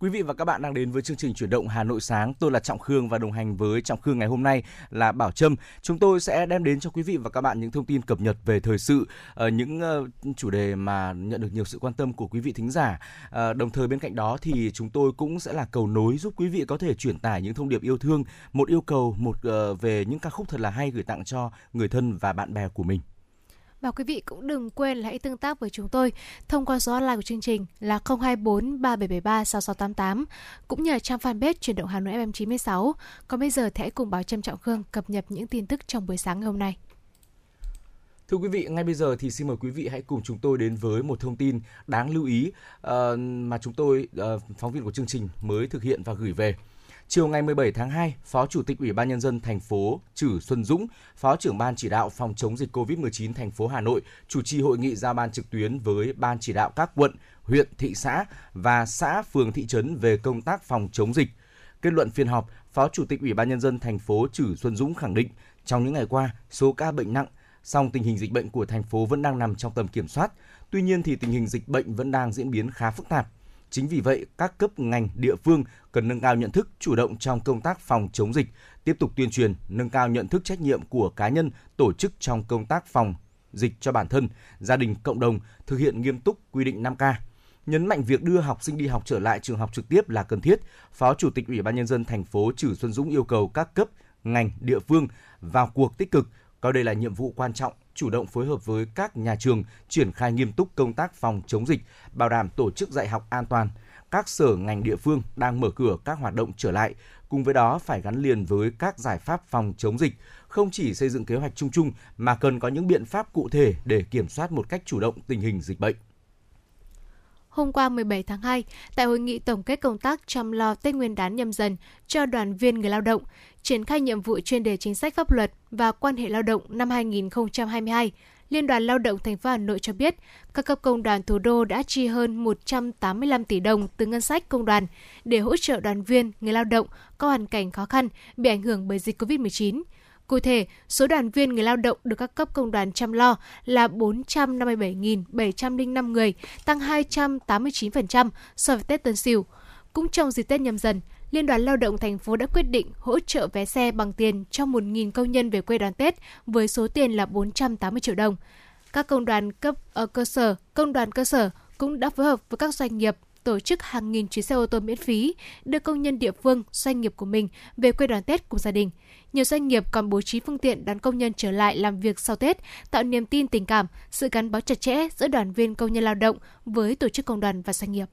Quý vị và các bạn đang đến với chương trình chuyển động Hà Nội sáng. Tôi là Trọng Khương và đồng hành với Trọng Khương ngày hôm nay là Bảo Trâm. Chúng tôi sẽ đem đến cho quý vị và các bạn những thông tin cập nhật về thời sự, ờ, những ờ, chủ đề mà nhận được nhiều sự quan tâm của quý vị thính giả. Ờ, đồng thời bên cạnh đó thì chúng tôi cũng sẽ là cầu nối giúp quý vị có thể chuyển tải những thông điệp yêu thương, một yêu cầu một về những ca khúc thật là hay gửi tặng cho người thân và bạn bè của mình. Và quý vị cũng đừng quên là hãy tương tác với chúng tôi thông qua số hotline của chương trình là 024 3773 6688 cũng như trang fanpage chuyển động Hà Nội FM 96. Còn bây giờ thì hãy cùng báo Trâm Trọng Khương cập nhật những tin tức trong buổi sáng ngày hôm nay. Thưa quý vị, ngay bây giờ thì xin mời quý vị hãy cùng chúng tôi đến với một thông tin đáng lưu ý uh, mà chúng tôi uh, phóng viên của chương trình mới thực hiện và gửi về. Chiều ngày 17 tháng 2, Phó Chủ tịch Ủy ban nhân dân thành phố Trử Xuân Dũng, Phó trưởng ban chỉ đạo phòng chống dịch COVID-19 thành phố Hà Nội chủ trì hội nghị giao ban trực tuyến với ban chỉ đạo các quận, huyện, thị xã và xã phường thị trấn về công tác phòng chống dịch. Kết luận phiên họp, Phó Chủ tịch Ủy ban nhân dân thành phố Trử Xuân Dũng khẳng định trong những ngày qua, số ca bệnh nặng, song tình hình dịch bệnh của thành phố vẫn đang nằm trong tầm kiểm soát. Tuy nhiên thì tình hình dịch bệnh vẫn đang diễn biến khá phức tạp Chính vì vậy, các cấp ngành địa phương cần nâng cao nhận thức chủ động trong công tác phòng chống dịch, tiếp tục tuyên truyền, nâng cao nhận thức trách nhiệm của cá nhân, tổ chức trong công tác phòng dịch cho bản thân, gia đình, cộng đồng, thực hiện nghiêm túc quy định 5K. Nhấn mạnh việc đưa học sinh đi học trở lại trường học trực tiếp là cần thiết, Phó Chủ tịch Ủy ban nhân dân thành phố Trử Xuân Dũng yêu cầu các cấp, ngành, địa phương vào cuộc tích cực, coi đây là nhiệm vụ quan trọng chủ động phối hợp với các nhà trường triển khai nghiêm túc công tác phòng chống dịch, bảo đảm tổ chức dạy học an toàn. Các sở ngành địa phương đang mở cửa các hoạt động trở lại, cùng với đó phải gắn liền với các giải pháp phòng chống dịch, không chỉ xây dựng kế hoạch chung chung mà cần có những biện pháp cụ thể để kiểm soát một cách chủ động tình hình dịch bệnh hôm qua 17 tháng 2 tại hội nghị tổng kết công tác chăm lo Tết Nguyên đán nhâm dần cho đoàn viên người lao động, triển khai nhiệm vụ chuyên đề chính sách pháp luật và quan hệ lao động năm 2022. Liên đoàn Lao động thành phố Hà Nội cho biết, các cấp công đoàn thủ đô đã chi hơn 185 tỷ đồng từ ngân sách công đoàn để hỗ trợ đoàn viên, người lao động có hoàn cảnh khó khăn bị ảnh hưởng bởi dịch COVID-19. Cụ thể, số đoàn viên người lao động được các cấp công đoàn chăm lo là 457.705 người, tăng 289% so với Tết Tân Sửu. Cũng trong dịp Tết nhâm dần, Liên đoàn Lao động thành phố đã quyết định hỗ trợ vé xe bằng tiền cho 1.000 công nhân về quê đón Tết với số tiền là 480 triệu đồng. Các công đoàn cấp ở cơ sở, công đoàn cơ sở cũng đã phối hợp với các doanh nghiệp tổ chức hàng nghìn chuyến xe ô tô miễn phí đưa công nhân địa phương, doanh nghiệp của mình về quê đón Tết cùng gia đình. Nhiều doanh nghiệp còn bố trí phương tiện đón công nhân trở lại làm việc sau Tết, tạo niềm tin tình cảm, sự gắn bó chặt chẽ giữa đoàn viên công nhân lao động với tổ chức công đoàn và doanh nghiệp.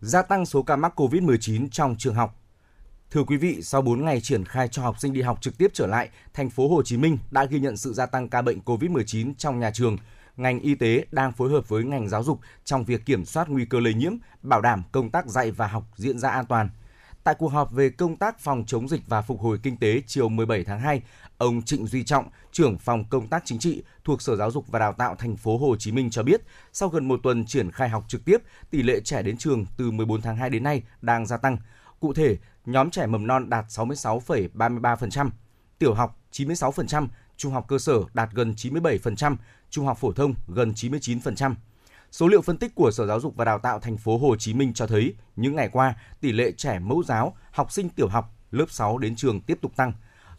Gia tăng số ca mắc COVID-19 trong trường học Thưa quý vị, sau 4 ngày triển khai cho học sinh đi học trực tiếp trở lại, thành phố Hồ Chí Minh đã ghi nhận sự gia tăng ca bệnh COVID-19 trong nhà trường ngành y tế đang phối hợp với ngành giáo dục trong việc kiểm soát nguy cơ lây nhiễm, bảo đảm công tác dạy và học diễn ra an toàn. Tại cuộc họp về công tác phòng chống dịch và phục hồi kinh tế chiều 17 tháng 2, ông Trịnh Duy Trọng, trưởng phòng công tác chính trị thuộc Sở Giáo dục và Đào tạo thành phố Hồ Chí Minh cho biết, sau gần một tuần triển khai học trực tiếp, tỷ lệ trẻ đến trường từ 14 tháng 2 đến nay đang gia tăng. Cụ thể, nhóm trẻ mầm non đạt 66,33%, tiểu học 96%, trung học cơ sở đạt gần 97%, trung học phổ thông gần 99%. Số liệu phân tích của Sở Giáo dục và Đào tạo thành phố Hồ Chí Minh cho thấy, những ngày qua, tỷ lệ trẻ mẫu giáo, học sinh tiểu học lớp 6 đến trường tiếp tục tăng.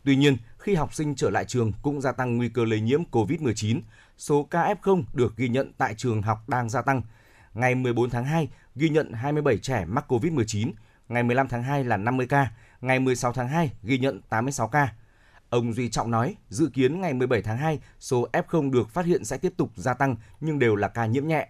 Tuy nhiên, khi học sinh trở lại trường cũng gia tăng nguy cơ lây nhiễm COVID-19, số ca F0 được ghi nhận tại trường học đang gia tăng. Ngày 14 tháng 2 ghi nhận 27 trẻ mắc COVID-19, ngày 15 tháng 2 là 50 ca, ngày 16 tháng 2 ghi nhận 86 ca. Ông Duy Trọng nói, dự kiến ngày 17 tháng 2, số F0 được phát hiện sẽ tiếp tục gia tăng nhưng đều là ca nhiễm nhẹ.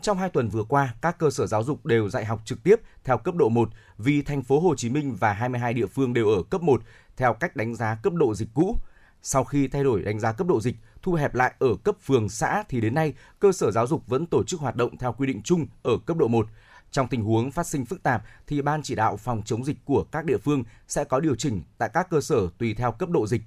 Trong hai tuần vừa qua, các cơ sở giáo dục đều dạy học trực tiếp theo cấp độ 1 vì thành phố Hồ Chí Minh và 22 địa phương đều ở cấp 1 theo cách đánh giá cấp độ dịch cũ. Sau khi thay đổi đánh giá cấp độ dịch, thu hẹp lại ở cấp phường xã thì đến nay cơ sở giáo dục vẫn tổ chức hoạt động theo quy định chung ở cấp độ 1 trong tình huống phát sinh phức tạp thì ban chỉ đạo phòng chống dịch của các địa phương sẽ có điều chỉnh tại các cơ sở tùy theo cấp độ dịch.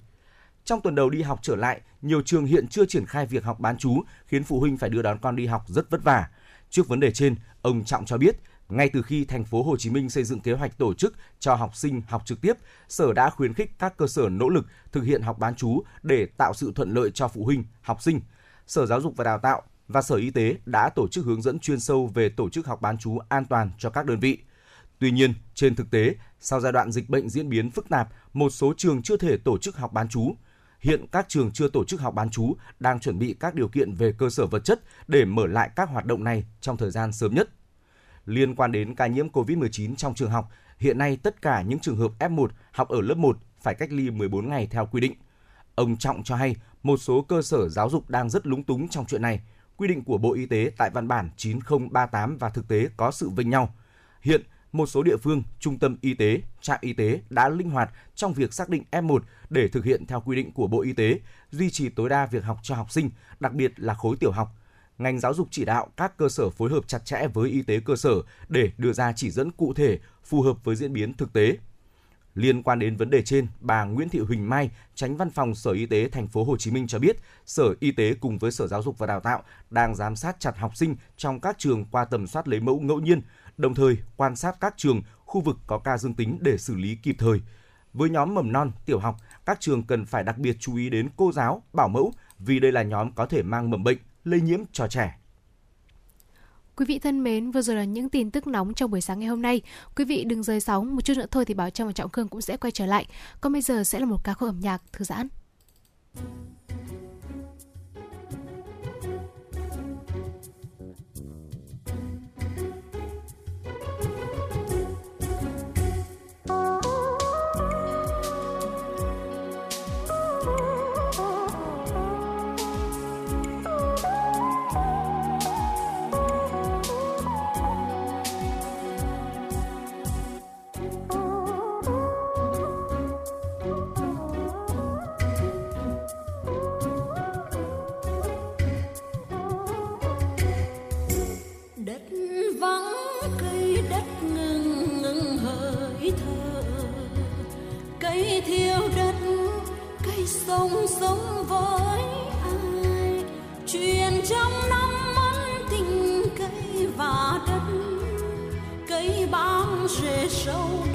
Trong tuần đầu đi học trở lại, nhiều trường hiện chưa triển khai việc học bán chú khiến phụ huynh phải đưa đón con đi học rất vất vả. Trước vấn đề trên, ông Trọng cho biết Ngay từ khi thành phố Hồ Chí Minh xây dựng kế hoạch tổ chức cho học sinh học trực tiếp, Sở đã khuyến khích các cơ sở nỗ lực thực hiện học bán trú để tạo sự thuận lợi cho phụ huynh, học sinh. Sở Giáo dục và Đào tạo và Sở Y tế đã tổ chức hướng dẫn chuyên sâu về tổ chức học bán trú an toàn cho các đơn vị. Tuy nhiên, trên thực tế, sau giai đoạn dịch bệnh diễn biến phức tạp, một số trường chưa thể tổ chức học bán trú. Hiện các trường chưa tổ chức học bán trú đang chuẩn bị các điều kiện về cơ sở vật chất để mở lại các hoạt động này trong thời gian sớm nhất. Liên quan đến ca nhiễm COVID-19 trong trường học, hiện nay tất cả những trường hợp F1 học ở lớp 1 phải cách ly 14 ngày theo quy định. Ông Trọng cho hay một số cơ sở giáo dục đang rất lúng túng trong chuyện này. Quy định của Bộ Y tế tại văn bản 9038 và thực tế có sự vinh nhau. Hiện, một số địa phương, trung tâm y tế, trạm y tế đã linh hoạt trong việc xác định F1 để thực hiện theo quy định của Bộ Y tế, duy trì tối đa việc học cho học sinh, đặc biệt là khối tiểu học. Ngành giáo dục chỉ đạo các cơ sở phối hợp chặt chẽ với y tế cơ sở để đưa ra chỉ dẫn cụ thể phù hợp với diễn biến thực tế. Liên quan đến vấn đề trên, bà Nguyễn Thị Huỳnh Mai, Tránh Văn phòng Sở Y tế thành phố Hồ Chí Minh cho biết, Sở Y tế cùng với Sở Giáo dục và Đào tạo đang giám sát chặt học sinh trong các trường qua tầm soát lấy mẫu ngẫu nhiên, đồng thời quan sát các trường, khu vực có ca dương tính để xử lý kịp thời. Với nhóm mầm non, tiểu học, các trường cần phải đặc biệt chú ý đến cô giáo, bảo mẫu vì đây là nhóm có thể mang mầm bệnh, lây nhiễm cho trẻ. Quý vị thân mến, vừa rồi là những tin tức nóng trong buổi sáng ngày hôm nay. Quý vị đừng rời sóng, một chút nữa thôi thì Bảo Trâm và Trọng Khương cũng sẽ quay trở lại. Còn bây giờ sẽ là một ca khúc âm nhạc thư giãn. 接受。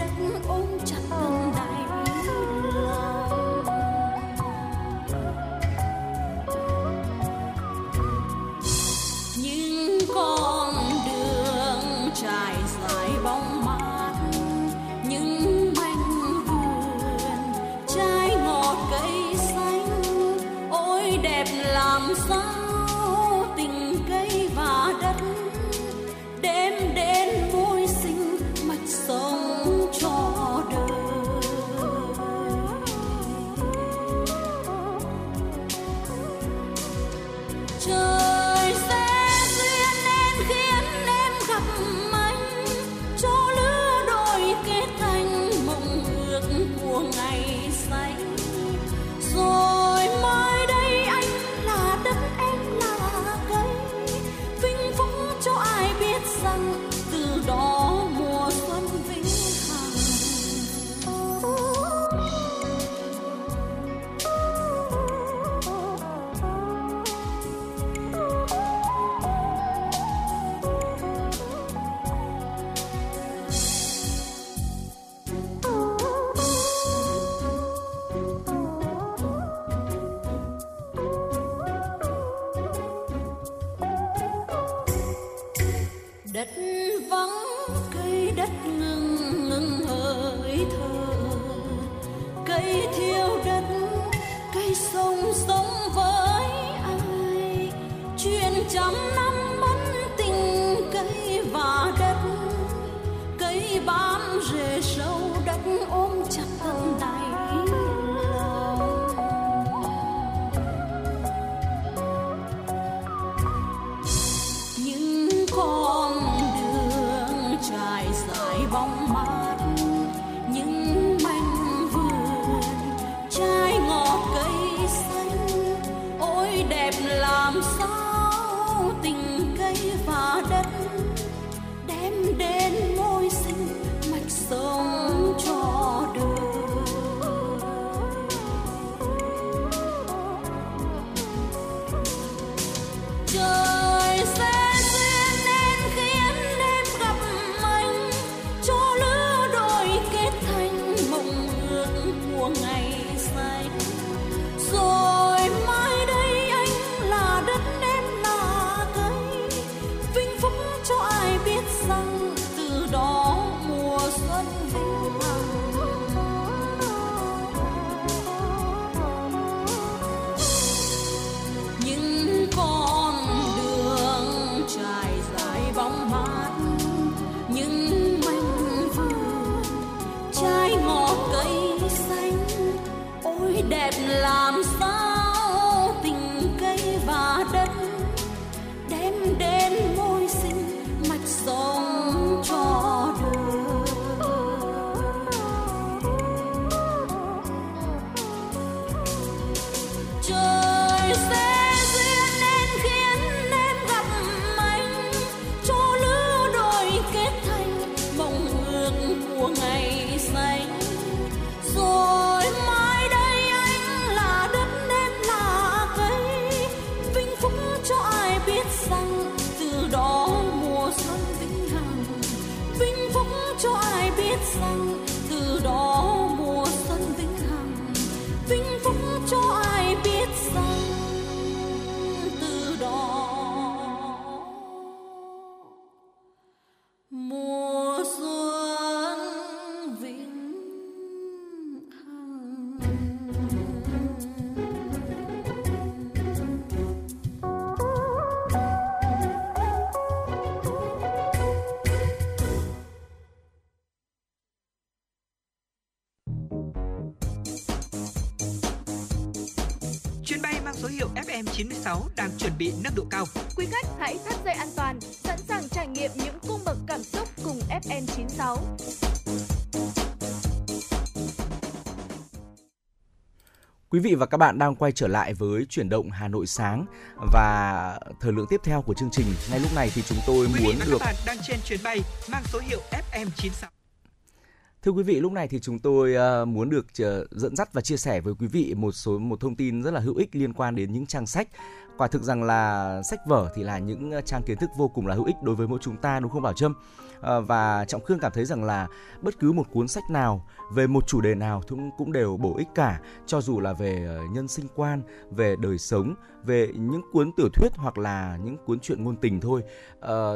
Bị nâng độ cao. Quý khách hãy thắt dây an toàn, sẵn sàng trải nghiệm những cung bậc cảm xúc cùng FN96. Quý vị và các bạn đang quay trở lại với chuyển động Hà Nội sáng và thời lượng tiếp theo của chương trình. Ngay lúc này thì chúng tôi Quý vị muốn và được các bạn đang trên chuyến bay mang số hiệu FM96. Thưa quý vị, lúc này thì chúng tôi ờ, muốn được ờ, dẫn dắt và chia sẻ với quý vị một số một thông tin rất là hữu ích liên quan đến những trang sách. Quả thực rằng là sách vở thì là những ờ, trang kiến thức vô cùng là hữu ích đối với mỗi chúng ta đúng không Bảo Trâm? Ờ, và Trọng Khương cảm thấy rằng là bất cứ một cuốn sách nào về một chủ đề nào cũng cũng đều bổ ích cả, cho dù là về ờ, nhân sinh quan, về đời sống, về những cuốn tiểu thuyết hoặc là những cuốn truyện ngôn tình thôi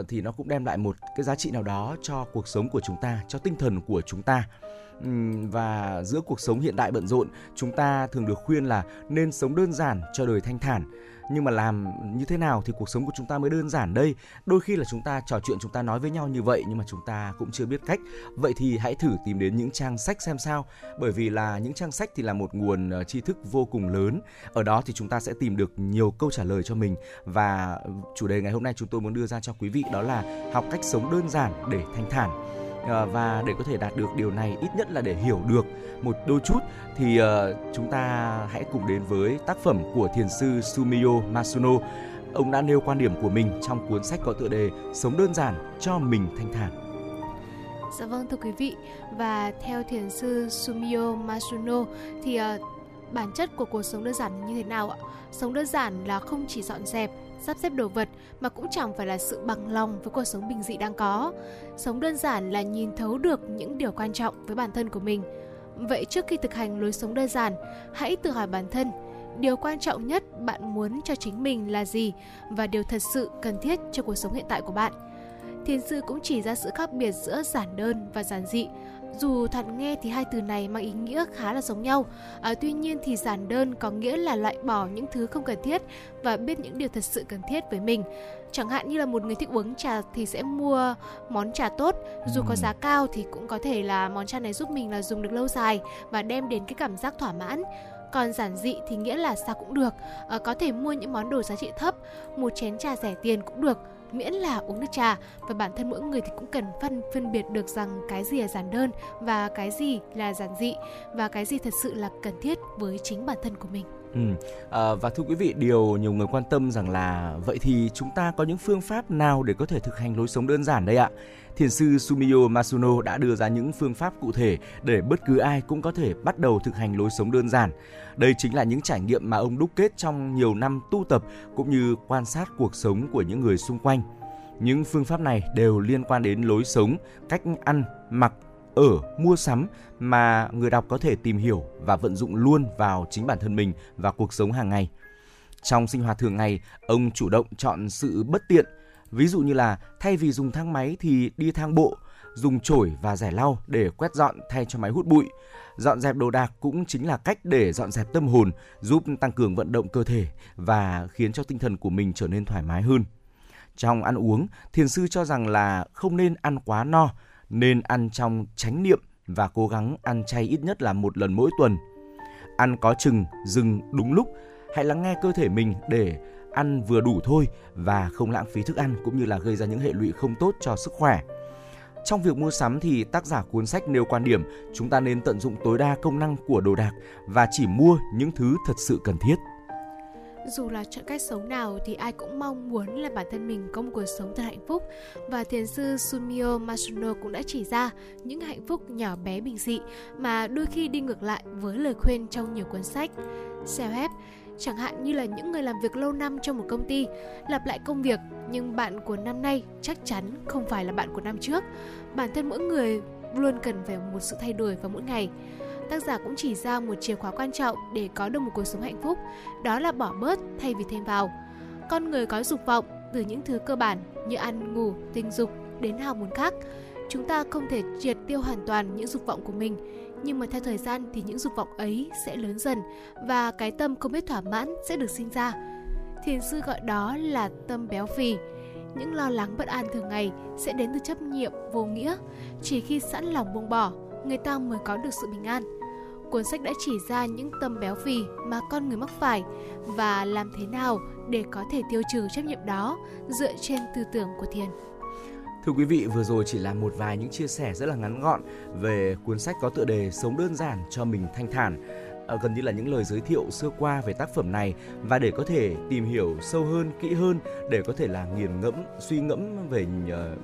thì nó cũng đem lại một cái giá trị nào đó cho cuộc sống của chúng ta, cho tinh thần của chúng ta. Và giữa cuộc sống hiện đại bận rộn, chúng ta thường được khuyên là nên sống đơn giản cho đời thanh thản. Nhưng mà làm như thế nào thì cuộc sống của chúng ta mới đơn giản đây? Đôi khi là chúng ta trò chuyện, chúng ta nói với nhau như vậy nhưng mà chúng ta cũng chưa biết cách. Vậy thì hãy thử tìm đến những trang sách xem sao. Bởi vì là những trang sách thì là một nguồn ờ, tri thức vô cùng lớn. Ở đó thì chúng ta sẽ tìm được nhiều câu trả lời cho mình và chủ đề ngày hôm nay chúng tôi muốn đưa ra cho quý vị đó là học cách sống đơn giản để thanh thản. Ờ, và để có thể đạt được điều này ít nhất là để hiểu được một đôi chút thì ờ, chúng ta hãy cùng đến với tác phẩm của thiền sư Sumio Masuno. Ông đã nêu quan điểm của mình trong cuốn sách có tựa đề Sống đơn giản cho mình thanh thản. Dạ vâng thưa quý vị và theo thiền sư Sumio Masuno thì ờ, bản chất của cuộc sống đơn giản như thế nào ạ? Sống đơn giản là không chỉ dọn dẹp, sắp xếp đồ vật mà cũng chẳng phải là sự bằng lòng với cuộc sống bình dị đang có. Sống đơn giản là nhìn thấu được những điều quan trọng với bản thân của mình. Vậy trước khi thực hành lối sống đơn giản, hãy tự hỏi bản thân, điều quan trọng nhất bạn muốn cho chính mình là gì và điều thật sự cần thiết cho cuộc sống hiện tại của bạn. Thiền sư cũng chỉ ra sự khác biệt giữa giản đơn và giản dị. Dù thoạt nghe thì hai từ này mang ý nghĩa khá là giống nhau, à, tuy nhiên thì giản đơn có nghĩa là loại bỏ những thứ không cần thiết và biết những điều thật sự cần thiết với mình. Chẳng hạn như là một người thích uống trà thì sẽ mua món trà tốt, dù có giá cao thì cũng có thể là món trà này giúp mình là dùng được lâu dài và đem đến cái cảm giác thỏa mãn. Còn giản dị thì nghĩa là sao cũng được, à, có thể mua những món đồ giá trị thấp, một chén trà rẻ tiền cũng được, miễn là uống nước trà và bản thân mỗi người thì cũng cần phân phân biệt được rằng cái gì là giản đơn và cái gì là giản dị và cái gì thật sự là cần thiết với chính bản thân của mình. Ừ. À, và thưa quý vị, điều nhiều người quan tâm rằng là vậy thì chúng ta có những phương pháp nào để có thể thực hành lối sống đơn giản đây ạ? Thiền sư Sumio Masuno đã đưa ra những phương pháp cụ thể để bất cứ ai cũng có thể bắt đầu thực hành lối sống đơn giản. Đây chính là những trải nghiệm mà ông đúc kết trong nhiều năm tu tập cũng như quan sát cuộc sống của những người xung quanh. Những phương pháp này đều liên quan đến lối sống, cách ăn, mặc, ở, mua sắm mà người đọc có thể tìm hiểu và vận dụng luôn vào chính bản thân mình và cuộc sống hàng ngày. Trong sinh hoạt thường ngày, ông chủ động chọn sự bất tiện, ví dụ như là thay vì dùng thang máy thì đi thang bộ, dùng chổi và rẻ lau để quét dọn thay cho máy hút bụi. Dọn dẹp đồ đạc cũng chính là cách để dọn dẹp tâm hồn, giúp tăng cường vận động cơ thể và khiến cho tinh thần của mình trở nên thoải mái hơn. Trong ăn uống, thiền sư cho rằng là không nên ăn quá no, nên ăn trong chánh niệm và cố gắng ăn chay ít nhất là một lần mỗi tuần. ăn có chừng, dừng đúng lúc. Hãy lắng nghe cơ thể mình để ăn vừa đủ thôi và không lãng phí thức ăn cũng như là gây ra những hệ lụy không tốt cho sức khỏe. Trong việc mua sắm thì tác giả cuốn sách nêu quan điểm chúng ta nên tận dụng tối đa công năng của đồ đạc và chỉ mua những thứ thật sự cần thiết. Dù là chọn cách sống nào thì ai cũng mong muốn là bản thân mình có một cuộc sống thật hạnh phúc. Và thiền sư Sumio Masuno cũng đã chỉ ra những hạnh phúc nhỏ bé bình dị mà đôi khi đi ngược lại với lời khuyên trong nhiều cuốn sách. Self-help chẳng hạn như là những người làm việc lâu năm trong một công ty, lặp lại công việc, nhưng bạn của năm nay chắc chắn không phải là bạn của năm trước. Bản thân mỗi người luôn cần phải một sự thay đổi vào mỗi ngày tác giả cũng chỉ ra một chìa khóa quan trọng để có được một cuộc sống hạnh phúc đó là bỏ bớt thay vì thêm vào con người có dục vọng từ những thứ cơ bản như ăn ngủ tình dục đến hào muốn khác chúng ta không thể triệt tiêu hoàn toàn những dục vọng của mình nhưng mà theo thời gian thì những dục vọng ấy sẽ lớn dần và cái tâm không biết thỏa mãn sẽ được sinh ra. Thiền sư gọi đó là tâm béo phì. Những lo lắng bất an thường ngày sẽ đến từ chấp nhiệm vô nghĩa. Chỉ khi sẵn lòng buông bỏ, người ta mới có được sự bình an. Cuốn sách đã chỉ ra những tâm béo phì mà con người mắc phải và làm thế nào để có thể tiêu trừ trách nhiệm đó dựa trên tư tưởng của thiền. Thưa quý vị, vừa rồi chỉ là một vài những chia sẻ rất là ngắn gọn về cuốn sách có tựa đề Sống đơn giản cho mình thanh thản. Ờ, gần như là những lời giới thiệu sơ qua về tác phẩm này và để có thể tìm hiểu sâu hơn, kỹ hơn để có thể là nghiền ngẫm, suy ngẫm về ờ,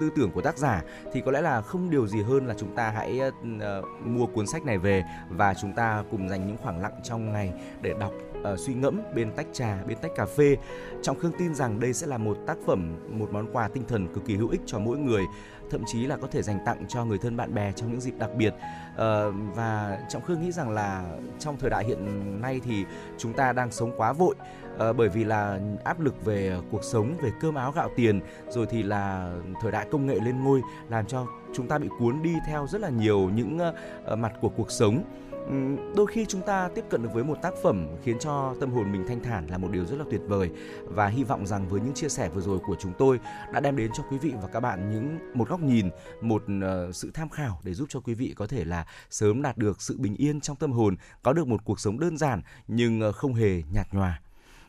tư tưởng của tác giả thì có lẽ là không điều gì hơn là chúng ta hãy uh, mua cuốn sách này về và chúng ta cùng dành những khoảng lặng trong ngày để đọc uh, suy ngẫm bên tách trà, bên tách cà phê. Trọng Khương tin rằng đây sẽ là một tác phẩm, một món quà tinh thần cực kỳ hữu ích cho mỗi người, thậm chí là có thể dành tặng cho người thân bạn bè trong những dịp đặc biệt. Ờ, và Trọng Khương nghĩ rằng là trong thời đại hiện nay thì chúng ta đang sống quá vội uh, bởi vì là áp lực về cuộc sống, về cơm áo gạo tiền, rồi thì là thời đại công nghệ lên ngôi làm cho chúng ta bị cuốn đi theo rất là nhiều những uh, mặt của cuộc sống đôi khi chúng ta tiếp cận được với một tác phẩm khiến cho tâm hồn mình thanh thản là một điều rất là tuyệt vời. Và hy vọng rằng với những chia sẻ vừa rồi của chúng tôi đã đem đến cho quý vị và các bạn những, một góc nhìn, một ờ, sự tham khảo để giúp cho quý vị có thể là sớm đạt được sự bình yên trong tâm hồn, có được một cuộc sống đơn giản nhưng ờ, không hề nhạt nhòa.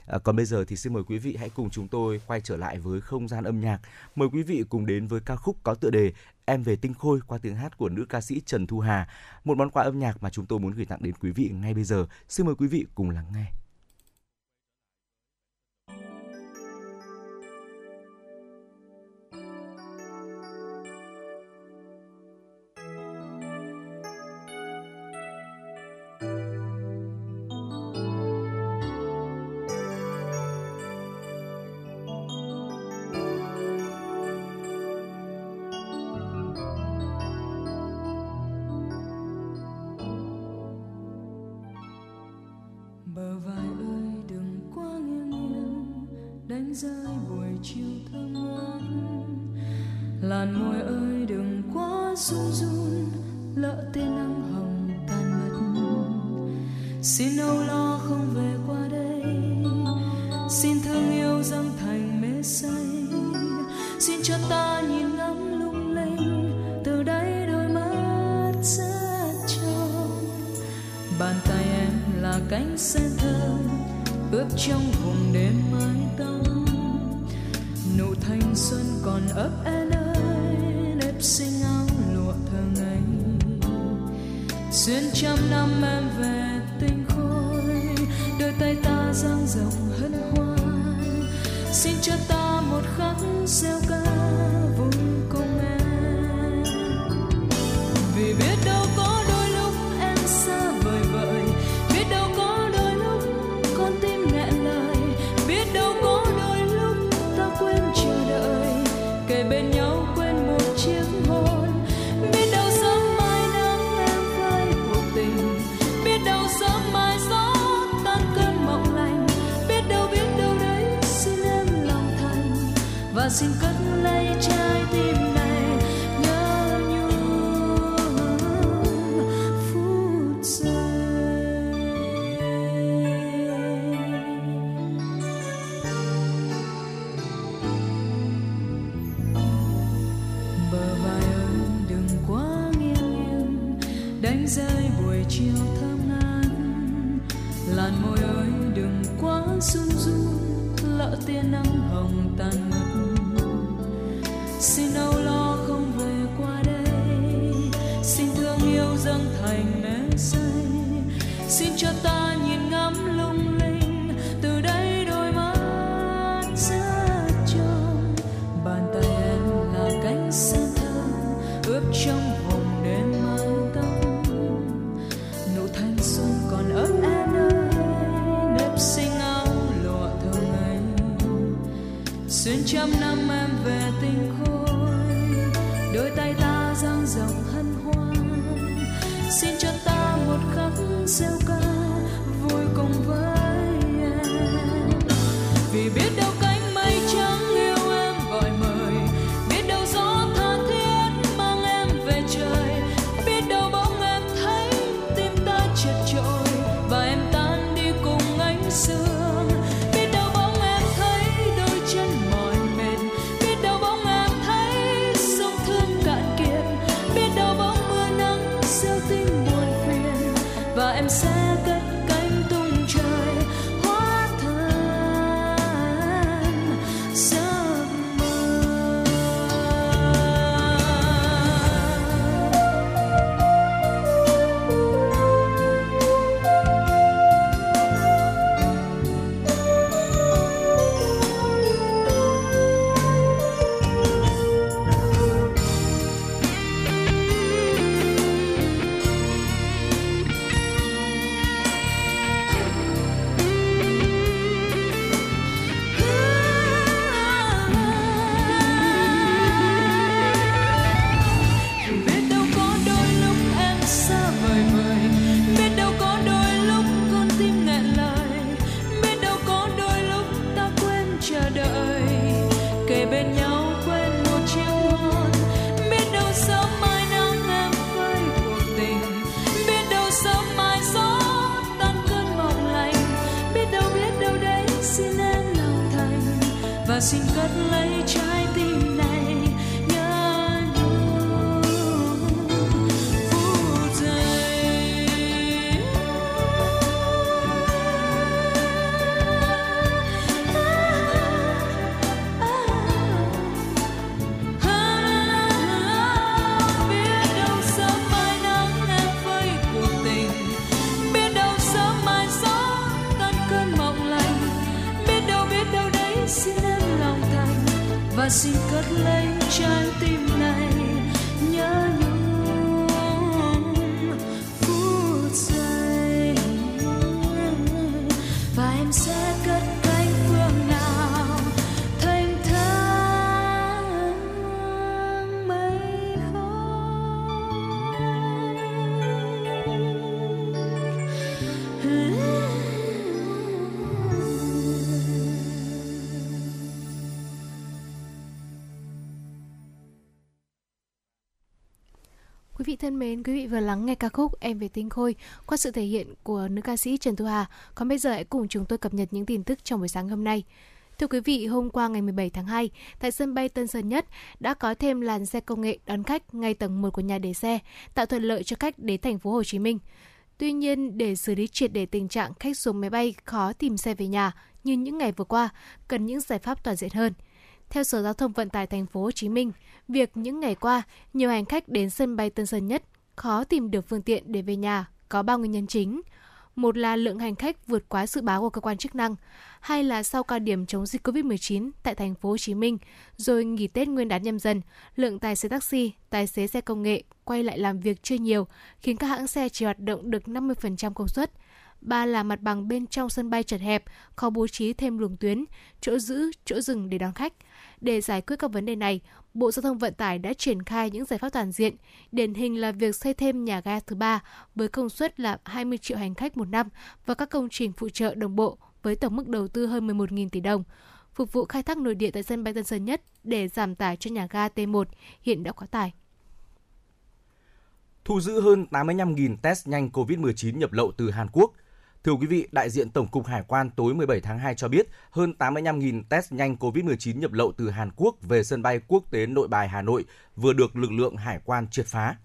À, còn bây giờ thì xin mời quý vị hãy cùng chúng tôi quay trở lại với không gian âm nhạc. Mời quý vị cùng đến với ca khúc có tựa đề Em về tinh khôi qua tiếng hát của nữ ca sĩ Trần Thu Hà. Một món quà âm nhạc mà chúng tôi muốn gửi tặng đến quý vị ngay bây giờ. Xin mời quý vị cùng lắng nghe. Đánh rơi buổi chiều thơ ngát làn môi ơi đừng quá run run, lỡ tên ai thân mến, quý vị vừa lắng nghe ca khúc Em về tinh khôi qua sự thể hiện của nữ ca sĩ Trần Thu Hà. Còn bây giờ hãy cùng chúng tôi cập nhật những tin tức trong buổi sáng hôm nay. Thưa quý vị, hôm qua ngày 17 tháng 2, tại sân bay Tân Sơn Nhất đã có thêm làn xe công nghệ đón khách ngay tầng 1 của nhà để xe, tạo thuận lợi cho khách đến thành phố Hồ Chí Minh. Tuy nhiên, để xử lý triệt để tình trạng khách xuống máy bay khó tìm xe về nhà như những ngày vừa qua, cần những giải pháp toàn diện hơn. Theo Sở Giao thông Vận tải Thành phố Hồ Chí Minh, việc những ngày qua nhiều hành khách đến sân bay Tân Sơn Nhất khó tìm được phương tiện để về nhà có ba nguyên nhân chính. Một là lượng hành khách vượt quá dự báo của cơ quan chức năng, hai là sau cao điểm chống dịch Covid-19 tại thành phố Hồ Chí Minh, rồi nghỉ Tết Nguyên đán nhâm dần, lượng tài xế taxi, tài xế xe công nghệ quay lại làm việc chưa nhiều, khiến các hãng xe chỉ hoạt động được 50% công suất. Ba là mặt bằng bên trong sân bay chật hẹp, khó bố trí thêm luồng tuyến, chỗ giữ, chỗ dừng để đón khách. Để giải quyết các vấn đề này, Bộ Giao thông Vận tải đã triển khai những giải pháp toàn diện, điển hình là việc xây thêm nhà ga thứ ba với công suất là 20 triệu hành khách một năm và các công trình phụ trợ đồng bộ với tổng mức đầu tư hơn 11.000 tỷ đồng, phục vụ khai thác nội địa tại sân bay Tân Sơn Nhất để giảm tải cho nhà ga T1 hiện đã quá tải. Thu giữ hơn 85.000 test nhanh COVID-19 nhập lậu từ Hàn Quốc. Thưa quý vị, đại diện Tổng cục Hải quan tối 17 tháng 2 cho biết hơn 85.000 test nhanh COVID-19 nhập lậu từ Hàn Quốc về sân bay quốc tế Nội Bài Hà Nội vừa được lực lượng hải quan triệt phá.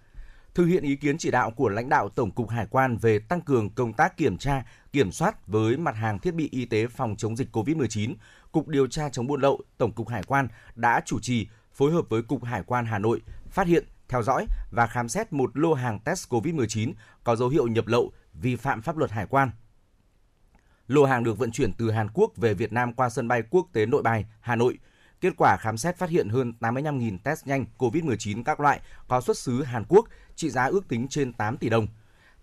Thực hiện ý kiến chỉ đạo của lãnh đạo Tổng cục Hải quan về tăng cường công tác kiểm tra, kiểm soát với mặt hàng thiết bị y tế phòng chống dịch COVID-19, Cục Điều tra chống buôn lậu, Tổng cục Hải quan đã chủ trì phối hợp với Cục Hải quan Hà Nội phát hiện, theo dõi và khám xét một lô hàng test COVID-19 có dấu hiệu nhập lậu, vi phạm pháp luật hải quan. Lô hàng được vận chuyển từ Hàn Quốc về Việt Nam qua sân bay quốc tế Nội Bài, Hà Nội. Kết quả khám xét phát hiện hơn 85.000 test nhanh COVID-19 các loại có xuất xứ Hàn Quốc, trị giá ước tính trên 8 tỷ đồng.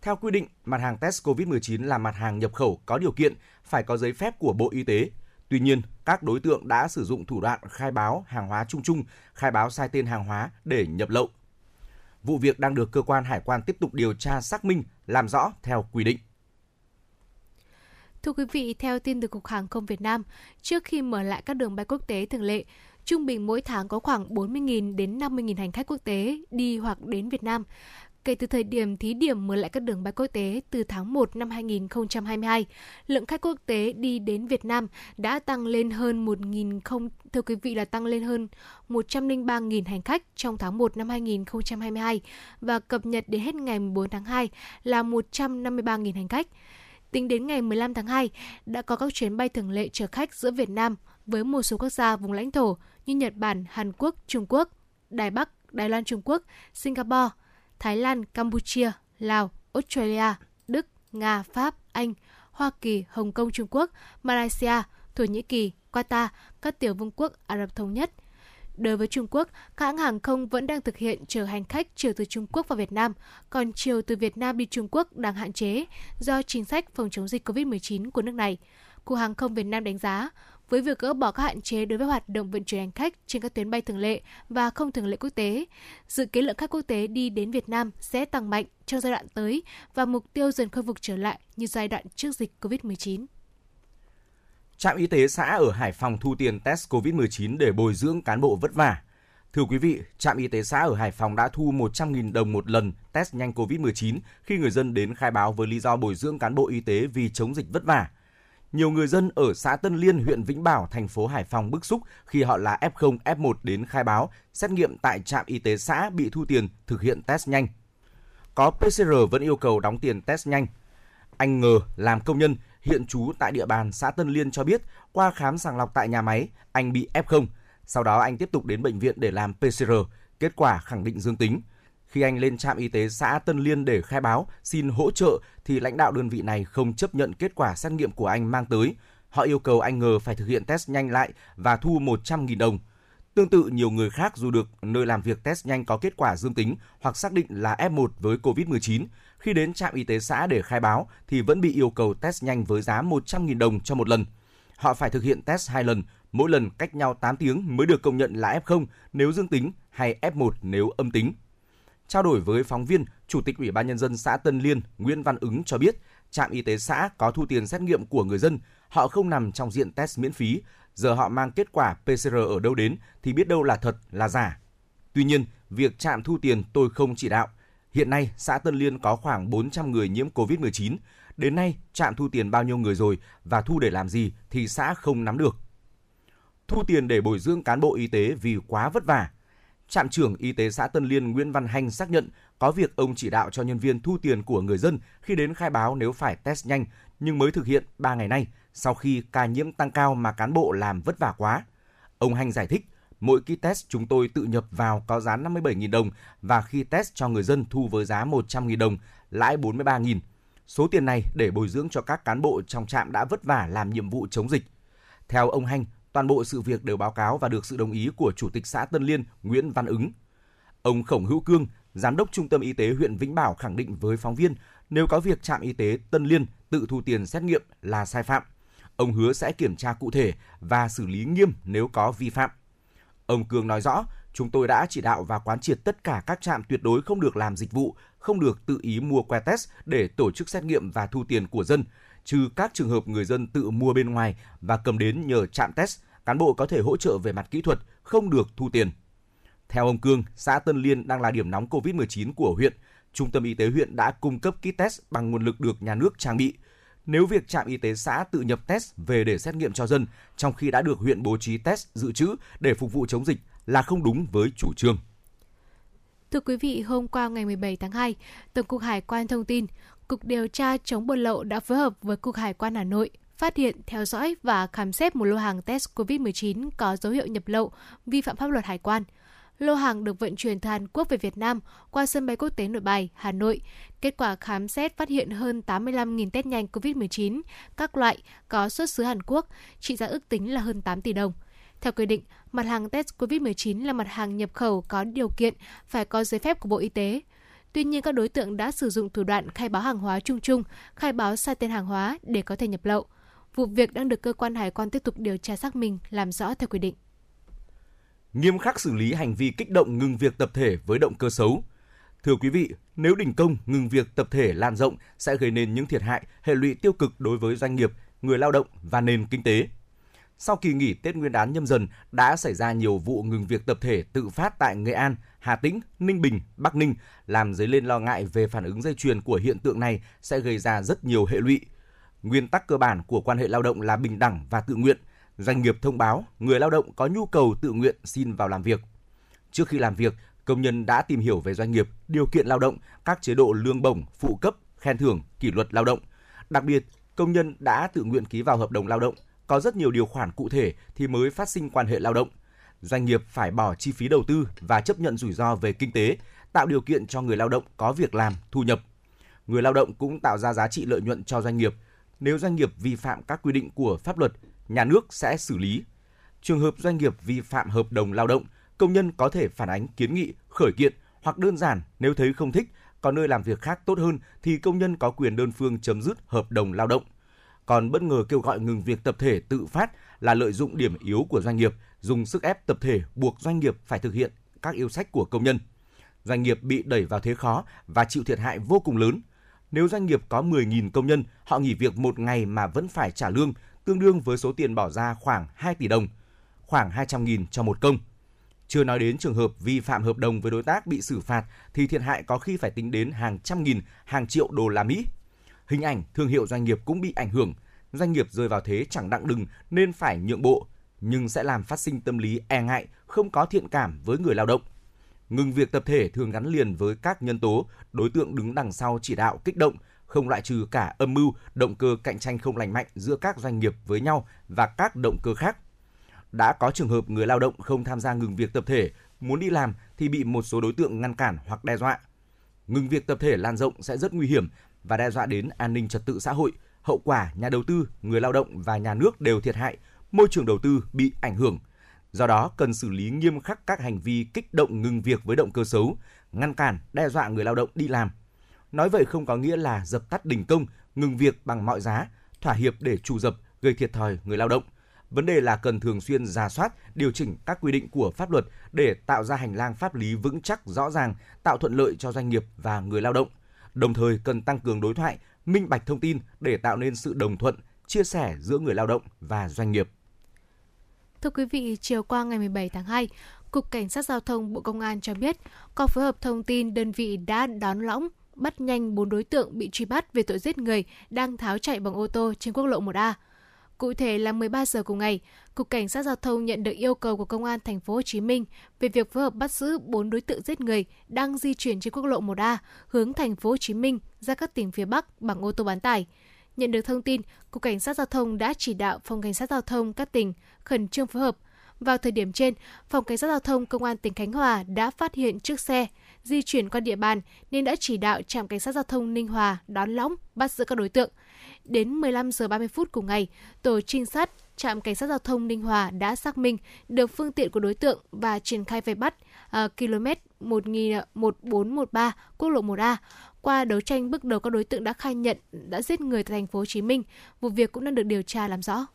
Theo quy định, mặt hàng test COVID-19 là mặt hàng nhập khẩu có điều kiện, phải có giấy phép của Bộ Y tế. Tuy nhiên, các đối tượng đã sử dụng thủ đoạn khai báo hàng hóa chung chung, khai báo sai tên hàng hóa để nhập lậu. Vụ việc đang được cơ quan hải quan tiếp tục điều tra xác minh, làm rõ theo quy định. Thưa quý vị, theo tin từ Cục Hàng không Việt Nam, trước khi mở lại các đường bay quốc tế thường lệ, trung bình mỗi tháng có khoảng 40.000 đến 50.000 hành khách quốc tế đi hoặc đến Việt Nam. Kể từ thời điểm thí điểm mở lại các đường bay quốc tế từ tháng 1 năm 2022, lượng khách quốc tế đi đến Việt Nam đã tăng lên hơn 1.000 không thưa quý vị là tăng lên hơn 103.000 hành khách trong tháng 1 năm 2022 và cập nhật đến hết ngày 14 tháng 2 là 153.000 hành khách. Tính đến ngày 15 tháng 2, đã có các chuyến bay thường lệ chở khách giữa Việt Nam với một số quốc gia vùng lãnh thổ như Nhật Bản, Hàn Quốc, Trung Quốc, Đài Bắc, Đài Loan Trung Quốc, Singapore, Thái Lan, Campuchia, Lào, Australia, Đức, Nga, Pháp, Anh, Hoa Kỳ, Hồng Kông, Trung Quốc, Malaysia, Thổ Nhĩ Kỳ, Qatar, các tiểu vương quốc Ả Rập Thống Nhất. Đối với Trung Quốc, các hãng hàng không vẫn đang thực hiện chở hành khách chiều từ Trung Quốc vào Việt Nam, còn chiều từ Việt Nam đi Trung Quốc đang hạn chế do chính sách phòng chống dịch COVID-19 của nước này. Cục Hàng không Việt Nam đánh giá, với việc gỡ bỏ các hạn chế đối với hoạt động vận chuyển hành khách trên các tuyến bay thường lệ và không thường lệ quốc tế, dự kiến lượng khách quốc tế đi đến Việt Nam sẽ tăng mạnh trong giai đoạn tới và mục tiêu dần khôi phục trở lại như giai đoạn trước dịch COVID-19. Trạm y tế xã ở Hải Phòng thu tiền test COVID-19 để bồi dưỡng cán bộ vất vả. Thưa quý vị, trạm y tế xã ở Hải Phòng đã thu 100.000 đồng một lần test nhanh COVID-19 khi người dân đến khai báo với lý do bồi dưỡng cán bộ y tế vì chống dịch vất vả. Nhiều người dân ở xã Tân Liên, huyện Vĩnh Bảo, thành phố Hải Phòng bức xúc khi họ là F0, F1 đến khai báo, xét nghiệm tại trạm y tế xã bị thu tiền thực hiện test nhanh. Có PCR vẫn yêu cầu đóng tiền test nhanh. Anh Ngờ làm công nhân hiện trú tại địa bàn xã Tân Liên cho biết qua khám sàng lọc tại nhà máy, anh bị F0. Sau đó anh tiếp tục đến bệnh viện để làm PCR, kết quả khẳng định dương tính. Khi anh lên trạm y tế xã Tân Liên để khai báo, xin hỗ trợ thì lãnh đạo đơn vị này không chấp nhận kết quả xét nghiệm của anh mang tới. Họ yêu cầu anh ngờ phải thực hiện test nhanh lại và thu 100.000 đồng. Tương tự nhiều người khác dù được nơi làm việc test nhanh có kết quả dương tính hoặc xác định là F1 với COVID-19, khi đến trạm y tế xã để khai báo thì vẫn bị yêu cầu test nhanh với giá 100.000 đồng cho một lần. Họ phải thực hiện test hai lần, mỗi lần cách nhau 8 tiếng mới được công nhận là F0 nếu dương tính hay F1 nếu âm tính. Trao đổi với phóng viên, Chủ tịch Ủy ban nhân dân xã Tân Liên Nguyễn Văn Ứng cho biết, trạm y tế xã có thu tiền xét nghiệm của người dân, họ không nằm trong diện test miễn phí, giờ họ mang kết quả PCR ở đâu đến thì biết đâu là thật là giả. Tuy nhiên, việc trạm thu tiền tôi không chỉ đạo. Hiện nay, xã Tân Liên có khoảng 400 người nhiễm COVID-19. Đến nay, trạm thu tiền bao nhiêu người rồi và thu để làm gì thì xã không nắm được. Thu tiền để bồi dưỡng cán bộ y tế vì quá vất vả. Trạm trưởng y tế xã Tân Liên Nguyễn Văn Hanh xác nhận có việc ông chỉ đạo cho nhân viên thu tiền của người dân khi đến khai báo nếu phải test nhanh, nhưng mới thực hiện 3 ngày nay sau khi ca nhiễm tăng cao mà cán bộ làm vất vả quá. Ông Hanh giải thích, mỗi kit test chúng tôi tự nhập vào có giá 57.000 đồng và khi test cho người dân thu với giá 100.000 đồng, lãi 43.000. Số tiền này để bồi dưỡng cho các cán bộ trong trạm đã vất vả làm nhiệm vụ chống dịch. Theo ông Hanh, toàn bộ sự việc đều báo cáo và được sự đồng ý của Chủ tịch xã Tân Liên Nguyễn Văn Ứng. Ông Khổng Hữu Cương, Giám đốc Trung tâm Y tế huyện Vĩnh Bảo khẳng định với phóng viên nếu có việc trạm y tế Tân Liên tự thu tiền xét nghiệm là sai phạm. Ông hứa sẽ kiểm tra cụ thể và xử lý nghiêm nếu có vi phạm. Ông cường nói rõ, chúng tôi đã chỉ đạo và quán triệt tất cả các trạm tuyệt đối không được làm dịch vụ, không được tự ý mua que test để tổ chức xét nghiệm và thu tiền của dân, trừ các trường hợp người dân tự mua bên ngoài và cầm đến nhờ trạm test, cán bộ có thể hỗ trợ về mặt kỹ thuật, không được thu tiền. Theo ông Cương, xã Tân Liên đang là điểm nóng COVID-19 của huyện. Trung tâm y tế huyện đã cung cấp kit test bằng nguồn lực được nhà nước trang bị. Nếu việc trạm y tế xã tự nhập test về để xét nghiệm cho dân, trong khi đã được huyện bố trí test dự trữ để phục vụ chống dịch là không đúng với chủ trương. Thưa quý vị, hôm qua ngày 17 tháng 2, Tổng cục Hải quan thông tin Cục Điều tra chống buôn lậu đã phối hợp với Cục Hải quan Hà Nội phát hiện, theo dõi và khám xét một lô hàng test COVID-19 có dấu hiệu nhập lậu, vi phạm pháp luật hải quan. Lô hàng được vận chuyển từ Hàn Quốc về Việt Nam qua sân bay quốc tế Nội Bài, Hà Nội. Kết quả khám xét phát hiện hơn 85.000 test nhanh COVID-19, các loại có xuất xứ Hàn Quốc, trị giá ước tính là hơn 8 tỷ đồng. Theo quy định, mặt hàng test COVID-19 là mặt hàng nhập khẩu có điều kiện phải có giấy phép của Bộ Y tế. Tuy nhiên, các đối tượng đã sử dụng thủ đoạn khai báo hàng hóa chung chung, khai báo sai tên hàng hóa để có thể nhập lậu. Vụ việc đang được cơ quan hải quan tiếp tục điều tra xác minh, làm rõ theo quy định. Nghiêm khắc xử lý hành vi kích động ngừng việc tập thể với động cơ xấu. Thưa quý vị, nếu đình công ngừng việc tập thể lan rộng sẽ gây nên những thiệt hại, hệ lụy tiêu cực đối với doanh nghiệp, người lao động và nền kinh tế. Sau kỳ nghỉ Tết Nguyên đán nhâm dần đã xảy ra nhiều vụ ngừng việc tập thể tự phát tại Nghệ An, Hà Tĩnh, Ninh Bình, Bắc Ninh, làm dấy lên lo ngại về phản ứng dây chuyền của hiện tượng này sẽ gây ra rất nhiều hệ lụy. Nguyên tắc cơ bản của quan hệ lao động là bình đẳng và tự nguyện. Doanh nghiệp thông báo người lao động có nhu cầu tự nguyện xin vào làm việc. Trước khi làm việc, công nhân đã tìm hiểu về doanh nghiệp, điều kiện lao động, các chế độ lương bổng, phụ cấp, khen thưởng, kỷ luật lao động. Đặc biệt, công nhân đã tự nguyện ký vào hợp đồng lao động, có rất nhiều điều khoản cụ thể thì mới phát sinh quan hệ lao động. Doanh nghiệp phải bỏ chi phí đầu tư và chấp nhận rủi ro về kinh tế, tạo điều kiện cho người lao động có việc làm, thu nhập. Người lao động cũng tạo ra giá trị lợi nhuận cho doanh nghiệp. Nếu doanh nghiệp vi phạm các quy định của pháp luật, nhà nước sẽ xử lý. Trường hợp doanh nghiệp vi phạm hợp đồng lao động, công nhân có thể phản ánh kiến nghị, khởi kiện hoặc đơn giản nếu thấy không thích, có nơi làm việc khác tốt hơn thì công nhân có quyền đơn phương chấm dứt hợp đồng lao động. Còn bất ngờ kêu gọi ngừng việc tập thể tự phát là lợi dụng điểm yếu của doanh nghiệp, dùng sức ép tập thể buộc doanh nghiệp phải thực hiện các yêu sách của công nhân. Doanh nghiệp bị đẩy vào thế khó và chịu thiệt hại vô cùng lớn. Nếu doanh nghiệp có 10.000 công nhân, họ nghỉ việc một ngày mà vẫn phải trả lương, tương đương với số tiền bỏ ra khoảng 2 tỷ đồng, khoảng 200.000 cho một công. Chưa nói đến trường hợp vi phạm hợp đồng với đối tác bị xử phạt thì thiệt hại có khi phải tính đến hàng trăm nghìn, hàng triệu đô la Mỹ. Hình ảnh, thương hiệu doanh nghiệp cũng bị ảnh hưởng. Doanh nghiệp rơi vào thế chẳng đặng đừng nên phải nhượng bộ, nhưng sẽ làm phát sinh tâm lý e ngại, không có thiện cảm với người lao động. Ngừng việc tập thể thường gắn liền với các nhân tố, đối tượng đứng đằng sau chỉ đạo kích động, không loại trừ cả âm mưu, động cơ cạnh tranh không lành mạnh giữa các doanh nghiệp với nhau và các động cơ khác. Đã có trường hợp người lao động không tham gia ngừng việc tập thể, muốn đi làm thì bị một số đối tượng ngăn cản hoặc đe dọa. Ngừng việc tập thể lan rộng sẽ rất nguy hiểm và đe dọa đến an ninh trật tự xã hội. Hậu quả, nhà đầu tư, người lao động và nhà nước đều thiệt hại, môi trường đầu tư bị ảnh hưởng. Do đó, cần xử lý nghiêm khắc các hành vi kích động ngừng việc với động cơ xấu, ngăn cản, đe dọa người lao động đi làm. Nói vậy không có nghĩa là dập tắt đình công, ngừng việc bằng mọi giá, thỏa hiệp để trù dập, gây thiệt thòi người lao động. Vấn đề là cần thường xuyên ra soát, điều chỉnh các quy định của pháp luật để tạo ra hành lang pháp lý vững chắc rõ ràng, tạo thuận lợi cho doanh nghiệp và người lao động – đồng thời cần tăng cường đối thoại, minh bạch thông tin để tạo nên sự đồng thuận, chia sẻ giữa người lao động và doanh nghiệp. Thưa quý vị, chiều qua ngày 17 tháng 2, Cục Cảnh sát Giao thông Bộ Công an cho biết, có phối hợp thông tin đơn vị đã đón lõng, bắt nhanh 4 đối tượng bị truy bắt về tội giết người đang tháo chạy bằng ô tô trên quốc lộ 1A. Cụ thể là 13 giờ cùng ngày, Cục Cảnh sát Giao thông nhận được yêu cầu của Công an thành phố Hồ Chí Minh về việc phối hợp bắt giữ 4 đối tượng giết người đang di chuyển trên quốc lộ 1A hướng thành phố Hồ Chí Minh ra các tỉnh phía Bắc bằng ô tô bán tải. Nhận được thông tin, Cục Cảnh sát Giao thông đã chỉ đạo Phòng Cảnh sát Giao thông các tỉnh khẩn trương phối hợp. Vào thời điểm trên, Phòng Cảnh sát Giao thông Công an tỉnh Khánh Hòa đã phát hiện chiếc xe di chuyển qua địa bàn nên đã chỉ đạo trạm cảnh sát giao thông Ninh Hòa đón lõng bắt giữ các đối tượng. Đến 15 giờ 30 phút cùng ngày, tổ trinh sát trạm cảnh sát giao thông Ninh Hòa đã xác minh được phương tiện của đối tượng và triển khai vây bắt uh, km 1413 quốc lộ 1A. Qua đấu tranh bước đầu các đối tượng đã khai nhận đã giết người tại thành phố Hồ Chí Minh. Vụ việc cũng đang được điều tra làm rõ.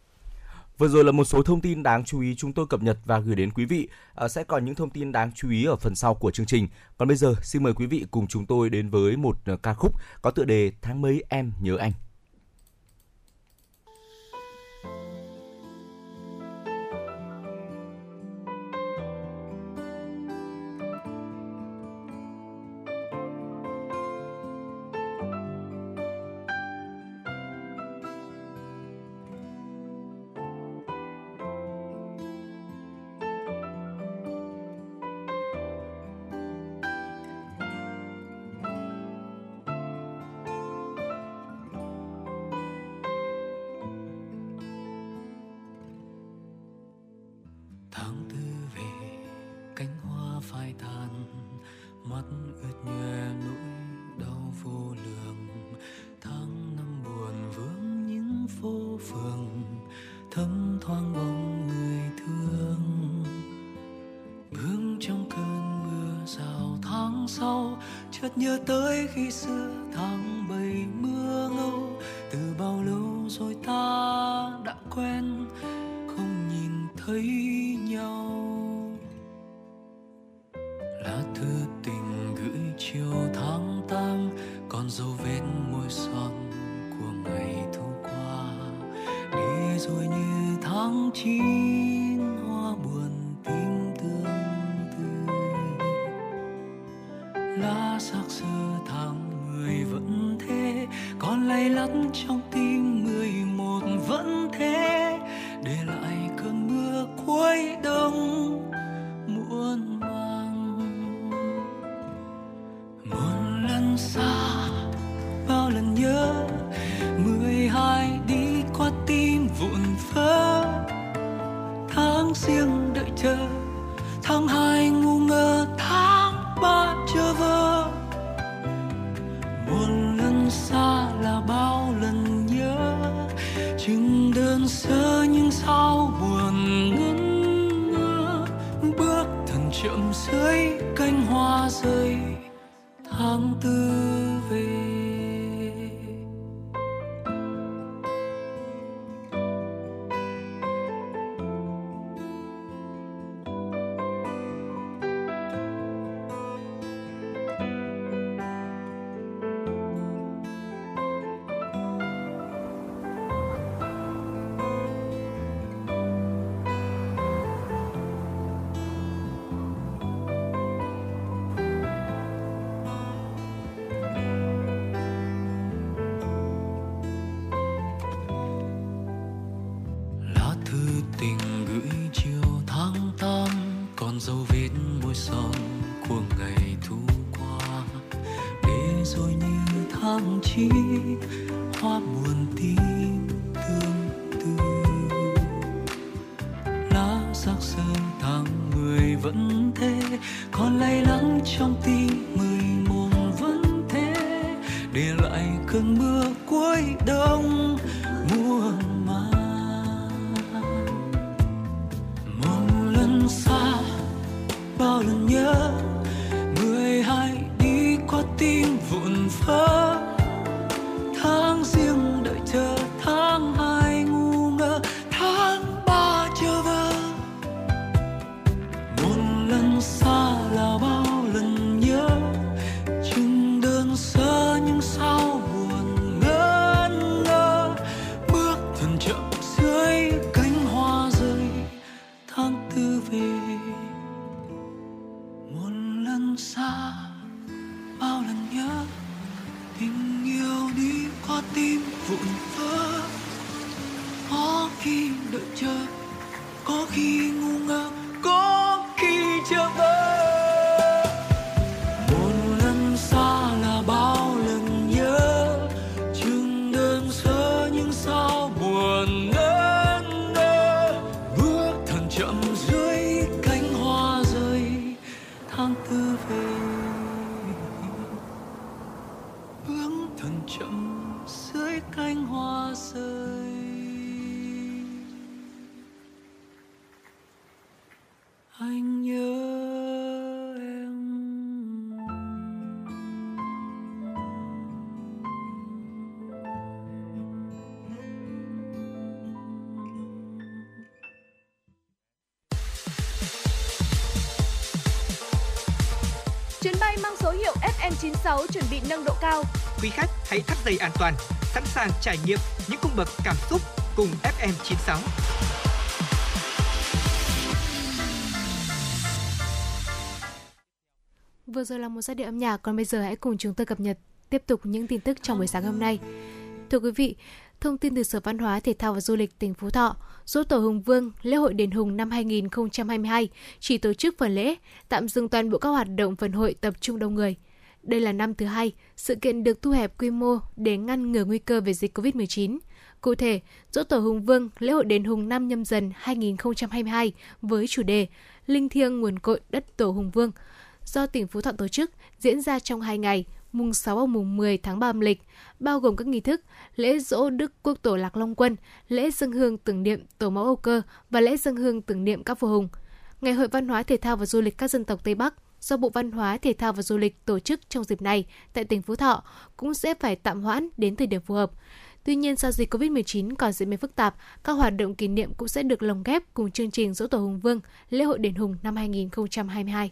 Vừa rồi là một số thông tin đáng chú ý chúng tôi cập nhật và gửi đến quý vị. À, sẽ còn những thông tin đáng chú ý ở phần sau của chương trình. Còn bây giờ xin mời quý vị cùng chúng tôi đến với một à, ca khúc có tựa đề Tháng mấy em nhớ anh. tháng tư về, cánh hoa phai tàn, mắt ướt nhòe nỗi đau vô lường tháng năm buồn vướng những phố phường, thấm thoáng bóng người thương. Bước trong cơn mưa rào tháng sau, chợt nhớ tới khi xưa tháng bảy mưa me. 6 chuẩn bị nâng độ cao. Quý khách hãy thắt dây an toàn, sẵn sàng trải nghiệm những cung bậc cảm xúc cùng FM 96. Vừa rồi là một giai điệu âm nhạc, còn bây giờ hãy cùng chúng tôi cập nhật tiếp tục những tin tức trong buổi sáng hôm nay. Thưa quý vị, thông tin từ Sở Văn hóa, Thể thao và Du lịch tỉnh Phú Thọ, Dỗ Tổ Hùng Vương lễ hội Đền Hùng năm 2022 chỉ tổ chức phần lễ, tạm dừng toàn bộ các hoạt động phần hội tập trung đông người. Đây là năm thứ hai, sự kiện được thu hẹp quy mô để ngăn ngừa nguy cơ về dịch COVID-19. Cụ thể, Dỗ Tổ Hùng Vương lễ hội đền Hùng năm nhâm dần 2022 với chủ đề Linh thiêng nguồn cội đất Tổ Hùng Vương do tỉnh Phú Thọ tổ chức diễn ra trong 2 ngày, mùng 6 và mùng 10 tháng 3 âm lịch, bao gồm các nghi thức lễ dỗ Đức Quốc Tổ Lạc Long Quân, lễ dân hương tưởng niệm Tổ mẫu Âu Cơ và lễ dân hương tưởng niệm các vua hùng. Ngày hội văn hóa thể thao và du lịch các dân tộc Tây Bắc do Bộ Văn hóa, Thể thao và Du lịch tổ chức trong dịp này tại tỉnh Phú Thọ cũng sẽ phải tạm hoãn đến thời điểm phù hợp. Tuy nhiên, do dịch COVID-19 còn diễn biến phức tạp, các hoạt động kỷ niệm cũng sẽ được lồng ghép cùng chương trình Dỗ Tổ Hùng Vương, lễ hội đền Hùng năm 2022.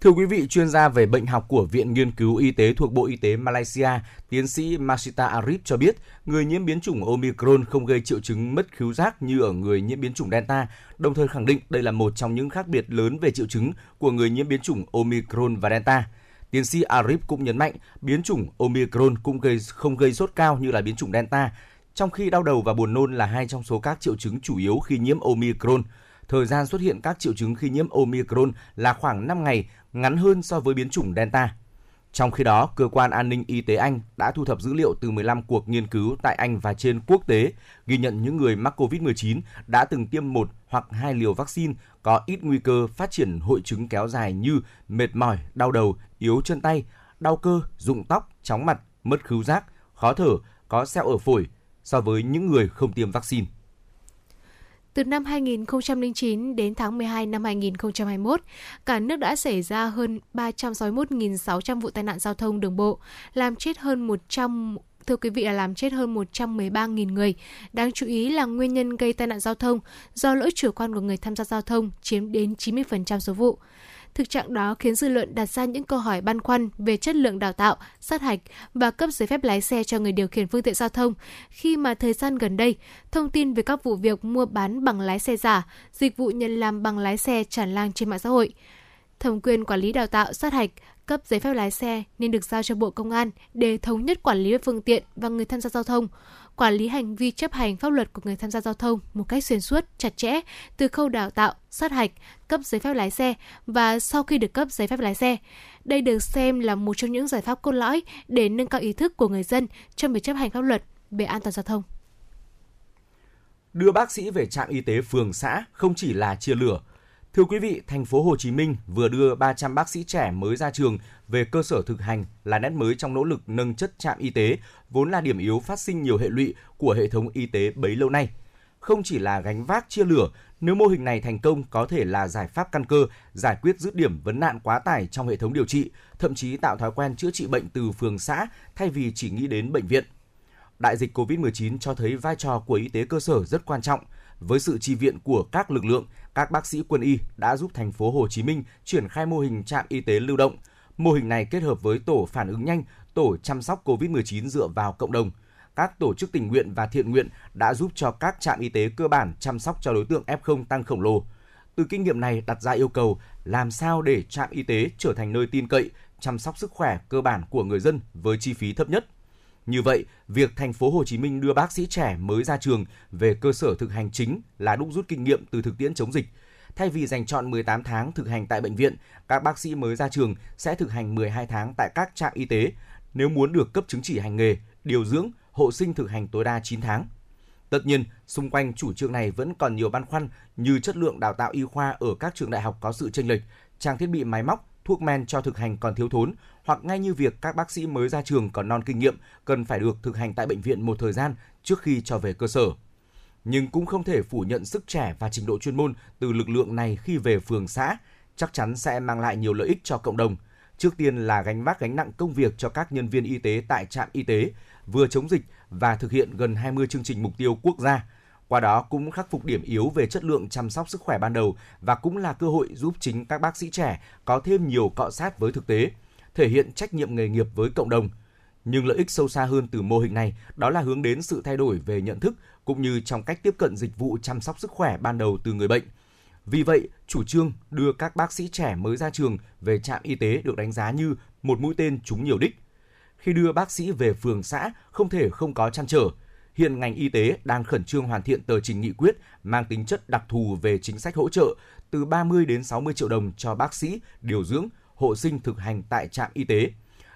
Thưa quý vị, chuyên gia về bệnh học của Viện Nghiên cứu Y tế thuộc Bộ Y tế Malaysia, tiến sĩ Masita Arif cho biết, người nhiễm biến chủng Omicron không gây triệu chứng mất khứu giác như ở người nhiễm biến chủng Delta, đồng thời khẳng định đây là một trong những khác biệt lớn về triệu chứng của người nhiễm biến chủng Omicron và Delta. Tiến sĩ Arif cũng nhấn mạnh, biến chủng Omicron cũng gây không gây sốt cao như là biến chủng Delta, trong khi đau đầu và buồn nôn là hai trong số các triệu chứng chủ yếu khi nhiễm Omicron. Thời gian xuất hiện các triệu chứng khi nhiễm Omicron là khoảng 5 ngày, ngắn hơn so với biến chủng Delta. Trong khi đó, Cơ quan An ninh Y tế Anh đã thu thập dữ liệu từ 15 cuộc nghiên cứu tại Anh và trên quốc tế, ghi nhận những người mắc COVID-19 đã từng tiêm một hoặc hai liều vaccine có ít nguy cơ phát triển hội chứng kéo dài như mệt mỏi, đau đầu, yếu chân tay, đau cơ, rụng tóc, chóng mặt, mất khứu giác, khó thở, có sẹo ở phổi so với những người không tiêm vaccine. Từ năm 2009 đến tháng 12 năm 2021, cả nước đã xảy ra hơn 361.600 vụ tai nạn giao thông đường bộ, làm chết hơn 100 thưa quý vị là làm chết hơn 113.000 người. Đáng chú ý là nguyên nhân gây tai nạn giao thông do lỗi chủ quan của người tham gia giao thông chiếm đến 90% số vụ. Thực trạng đó khiến dư luận đặt ra những câu hỏi băn khoăn về chất lượng đào tạo, sát hạch và cấp giấy phép lái xe cho người điều khiển phương tiện giao thông khi mà thời gian gần đây, thông tin về các vụ việc mua bán bằng lái xe giả, dịch vụ nhận làm bằng lái xe tràn lan trên mạng xã hội. Thẩm quyền quản lý đào tạo, sát hạch, cấp giấy phép lái xe nên được giao cho Bộ Công an để thống nhất quản lý phương tiện và người tham gia giao thông quản lý hành vi chấp hành pháp luật của người tham gia giao thông một cách xuyên suốt, chặt chẽ từ khâu đào tạo, sát hạch, cấp giấy phép lái xe và sau khi được cấp giấy phép lái xe. Đây được xem là một trong những giải pháp cốt lõi để nâng cao ý thức của người dân trong việc chấp hành pháp luật về an toàn giao thông. Đưa bác sĩ về trạm y tế phường xã không chỉ là chia lửa Thưa quý vị, thành phố Hồ Chí Minh vừa đưa 300 bác sĩ trẻ mới ra trường về cơ sở thực hành là nét mới trong nỗ lực nâng chất trạm y tế, vốn là điểm yếu phát sinh nhiều hệ lụy của hệ thống y tế bấy lâu nay. Không chỉ là gánh vác chia lửa, nếu mô hình này thành công có thể là giải pháp căn cơ, giải quyết dứt điểm vấn nạn quá tải trong hệ thống điều trị, thậm chí tạo thói quen chữa trị bệnh từ phường xã thay vì chỉ nghĩ đến bệnh viện. Đại dịch COVID-19 cho thấy vai trò của y tế cơ sở rất quan trọng – với sự chi viện của các lực lượng, các bác sĩ quân y đã giúp thành phố Hồ Chí Minh triển khai mô hình trạm y tế lưu động. Mô hình này kết hợp với tổ phản ứng nhanh, tổ chăm sóc COVID-19 dựa vào cộng đồng. Các tổ chức tình nguyện và thiện nguyện đã giúp cho các trạm y tế cơ bản chăm sóc cho đối tượng F0 tăng khổng lồ. Từ kinh nghiệm này đặt ra yêu cầu làm sao để trạm y tế trở thành nơi tin cậy, chăm sóc sức khỏe cơ bản của người dân với chi phí thấp nhất – như vậy, việc thành phố Hồ Chí Minh đưa bác sĩ trẻ mới ra trường về cơ sở thực hành chính là đúc rút kinh nghiệm từ thực tiễn chống dịch. Thay vì dành chọn 18 tháng thực hành tại bệnh viện, các bác sĩ mới ra trường sẽ thực hành 12 tháng tại các trạm y tế. Nếu muốn được cấp chứng chỉ hành nghề, điều dưỡng, hộ sinh thực hành tối đa 9 tháng. Tất nhiên, xung quanh chủ trương này vẫn còn nhiều băn khoăn như chất lượng đào tạo y khoa ở các trường đại học có sự chênh lệch, trang thiết bị máy móc, thuốc men cho thực hành còn thiếu thốn hoặc ngay như việc các bác sĩ mới ra trường còn non kinh nghiệm cần phải được thực hành tại bệnh viện một thời gian trước khi cho về cơ sở. Nhưng cũng không thể phủ nhận sức trẻ và trình độ chuyên môn từ lực lượng này khi về phường xã, chắc chắn sẽ mang lại nhiều lợi ích cho cộng đồng. Trước tiên là gánh vác gánh nặng công việc cho các nhân viên y tế tại trạm y tế, vừa chống dịch và thực hiện gần 20 chương trình mục tiêu quốc gia – qua đó cũng khắc phục điểm yếu về chất lượng chăm sóc sức khỏe ban đầu và cũng là cơ hội giúp chính các bác sĩ trẻ có thêm nhiều cọ sát với thực tế, thể hiện trách nhiệm nghề nghiệp với cộng đồng. Nhưng lợi ích sâu xa hơn từ mô hình này đó là hướng đến sự thay đổi về nhận thức cũng như trong cách tiếp cận dịch vụ chăm sóc sức khỏe ban đầu từ người bệnh. Vì vậy, chủ trương đưa các bác sĩ trẻ mới ra trường về trạm y tế được đánh giá như một mũi tên trúng nhiều đích. Khi đưa bác sĩ về phường xã, không thể không có chăn trở, hiện ngành y tế đang khẩn trương hoàn thiện tờ trình nghị quyết mang tính chất đặc thù về chính sách hỗ trợ từ 30 đến 60 triệu đồng cho bác sĩ, điều dưỡng, hộ sinh thực hành tại trạm y tế.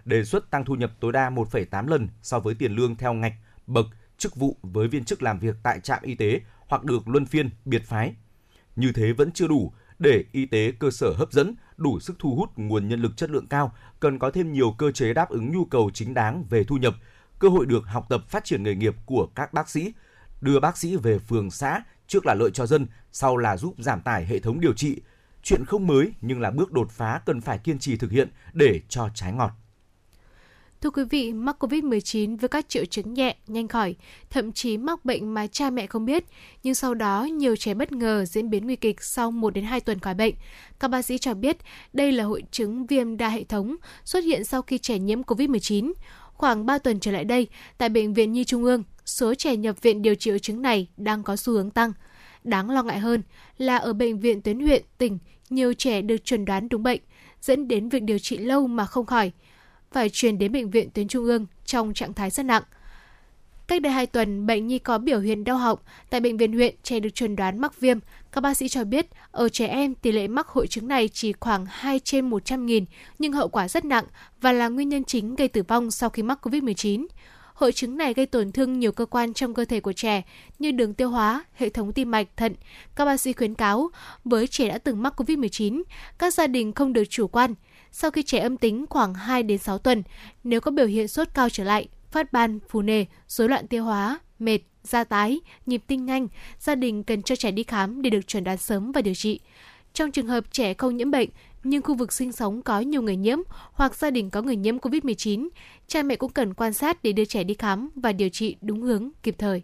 Đề xuất tăng thu nhập tối đa 1,8 lần so với tiền lương theo ngạch, bậc chức vụ với viên chức làm việc tại trạm y tế hoặc được luân phiên, biệt phái. Như thế vẫn chưa đủ, để y tế cơ sở hấp dẫn, đủ sức thu hút nguồn nhân lực chất lượng cao, cần có thêm nhiều cơ chế đáp ứng nhu cầu chính đáng về thu nhập, cơ hội được học tập phát triển nghề nghiệp của các bác sĩ, đưa bác sĩ về phường xã, trước là lợi cho dân, sau là giúp giảm tải hệ thống điều trị. Chuyện không mới nhưng là bước đột phá cần phải kiên trì thực hiện để cho trái ngọt. Thưa quý vị, mắc COVID-19 với các triệu chứng nhẹ, nhanh khỏi, thậm chí mắc bệnh mà cha mẹ không biết, nhưng sau đó nhiều trẻ bất ngờ diễn biến nguy kịch sau 1 đến 2 tuần khỏi bệnh. Các bác sĩ cho biết đây là hội chứng viêm đa hệ thống xuất hiện sau khi trẻ nhiễm COVID-19. Khoảng 3 tuần trở lại đây, tại Bệnh viện Nhi Trung ương, số trẻ nhập viện điều trị chứng này đang có xu hướng tăng. Đáng lo ngại hơn là ở bệnh viện tuyến huyện, tỉnh, nhiều trẻ được chuẩn đoán đúng bệnh, dẫn đến việc điều trị lâu mà không khỏi, phải chuyển đến bệnh viện tuyến trung ương trong trạng thái rất nặng. Cách đây 2 tuần, bệnh nhi có biểu hiện đau họng. Tại bệnh viện huyện, trẻ được chuẩn đoán mắc viêm. Các bác sĩ cho biết, ở trẻ em, tỷ lệ mắc hội chứng này chỉ khoảng 2 trên 100 nghìn, nhưng hậu quả rất nặng và là nguyên nhân chính gây tử vong sau khi mắc COVID-19. Hội chứng này gây tổn thương nhiều cơ quan trong cơ thể của trẻ như đường tiêu hóa, hệ thống tim mạch, thận. Các bác sĩ khuyến cáo, với trẻ đã từng mắc COVID-19, các gia đình không được chủ quan. Sau khi trẻ âm tính khoảng 2 đến 6 tuần, nếu có biểu hiện sốt cao trở lại, phát ban, phù nề, rối loạn tiêu hóa, mệt, da tái, nhịp tim nhanh, gia đình cần cho trẻ đi khám để được chuẩn đoán sớm và điều trị. Trong trường hợp trẻ không nhiễm bệnh, nhưng khu vực sinh sống có nhiều người nhiễm hoặc gia đình có người nhiễm COVID-19, cha mẹ cũng cần quan sát để đưa trẻ đi khám và điều trị đúng hướng kịp thời.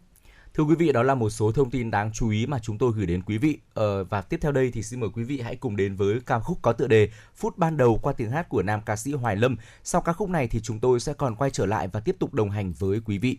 Thưa quý vị, đó là một số thông tin đáng chú ý mà chúng tôi gửi đến quý vị. Ờ, và tiếp theo đây thì xin mời quý vị hãy cùng đến với ca khúc có tựa đề Phút ban đầu qua tiếng hát của nam ca sĩ Hoài Lâm. Sau ca khúc này thì chúng tôi sẽ còn quay trở lại và tiếp tục đồng hành với quý vị.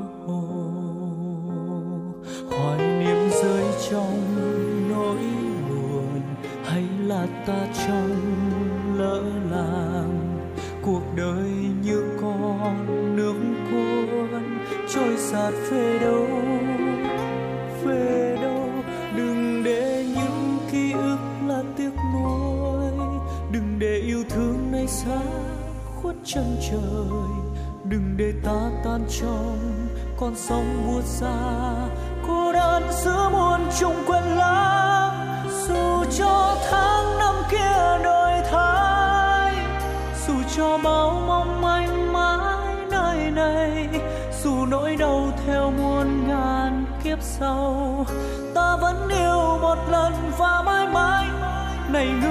để ta tan trong con sóng buốt xa. Cô đơn giữa muôn trùng quên lãng, dù cho tháng năm kia đổi thay. Dù cho bao mong manh mãi nơi này, dù nỗi đau theo muôn ngàn kiếp sau, ta vẫn yêu một lần và mãi mãi, này người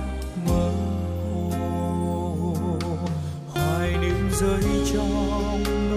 Rơi trong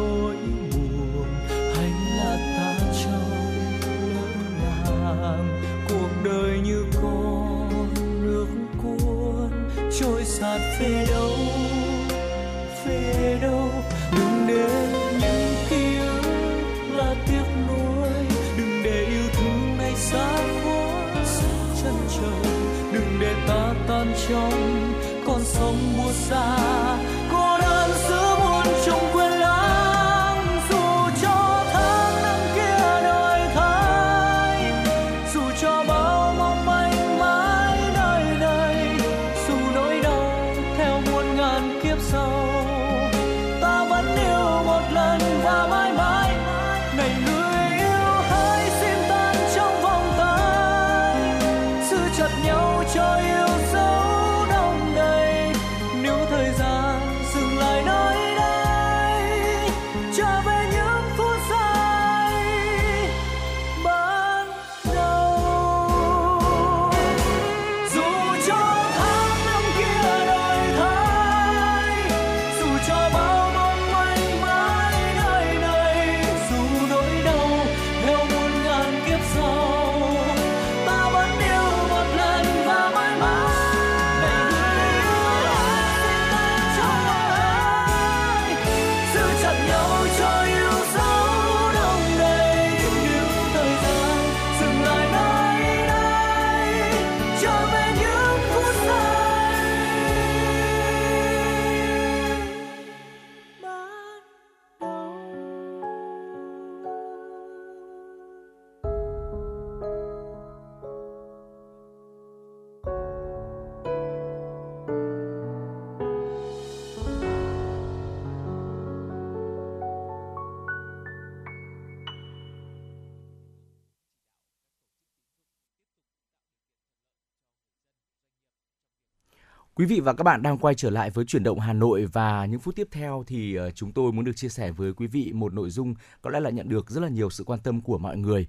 Quý vị và các bạn đang quay trở lại với chuyển động Hà Nội và những phút tiếp theo thì ờ, chúng tôi muốn được chia sẻ với quý vị một nội dung có lẽ là nhận được rất là nhiều sự quan tâm của mọi người.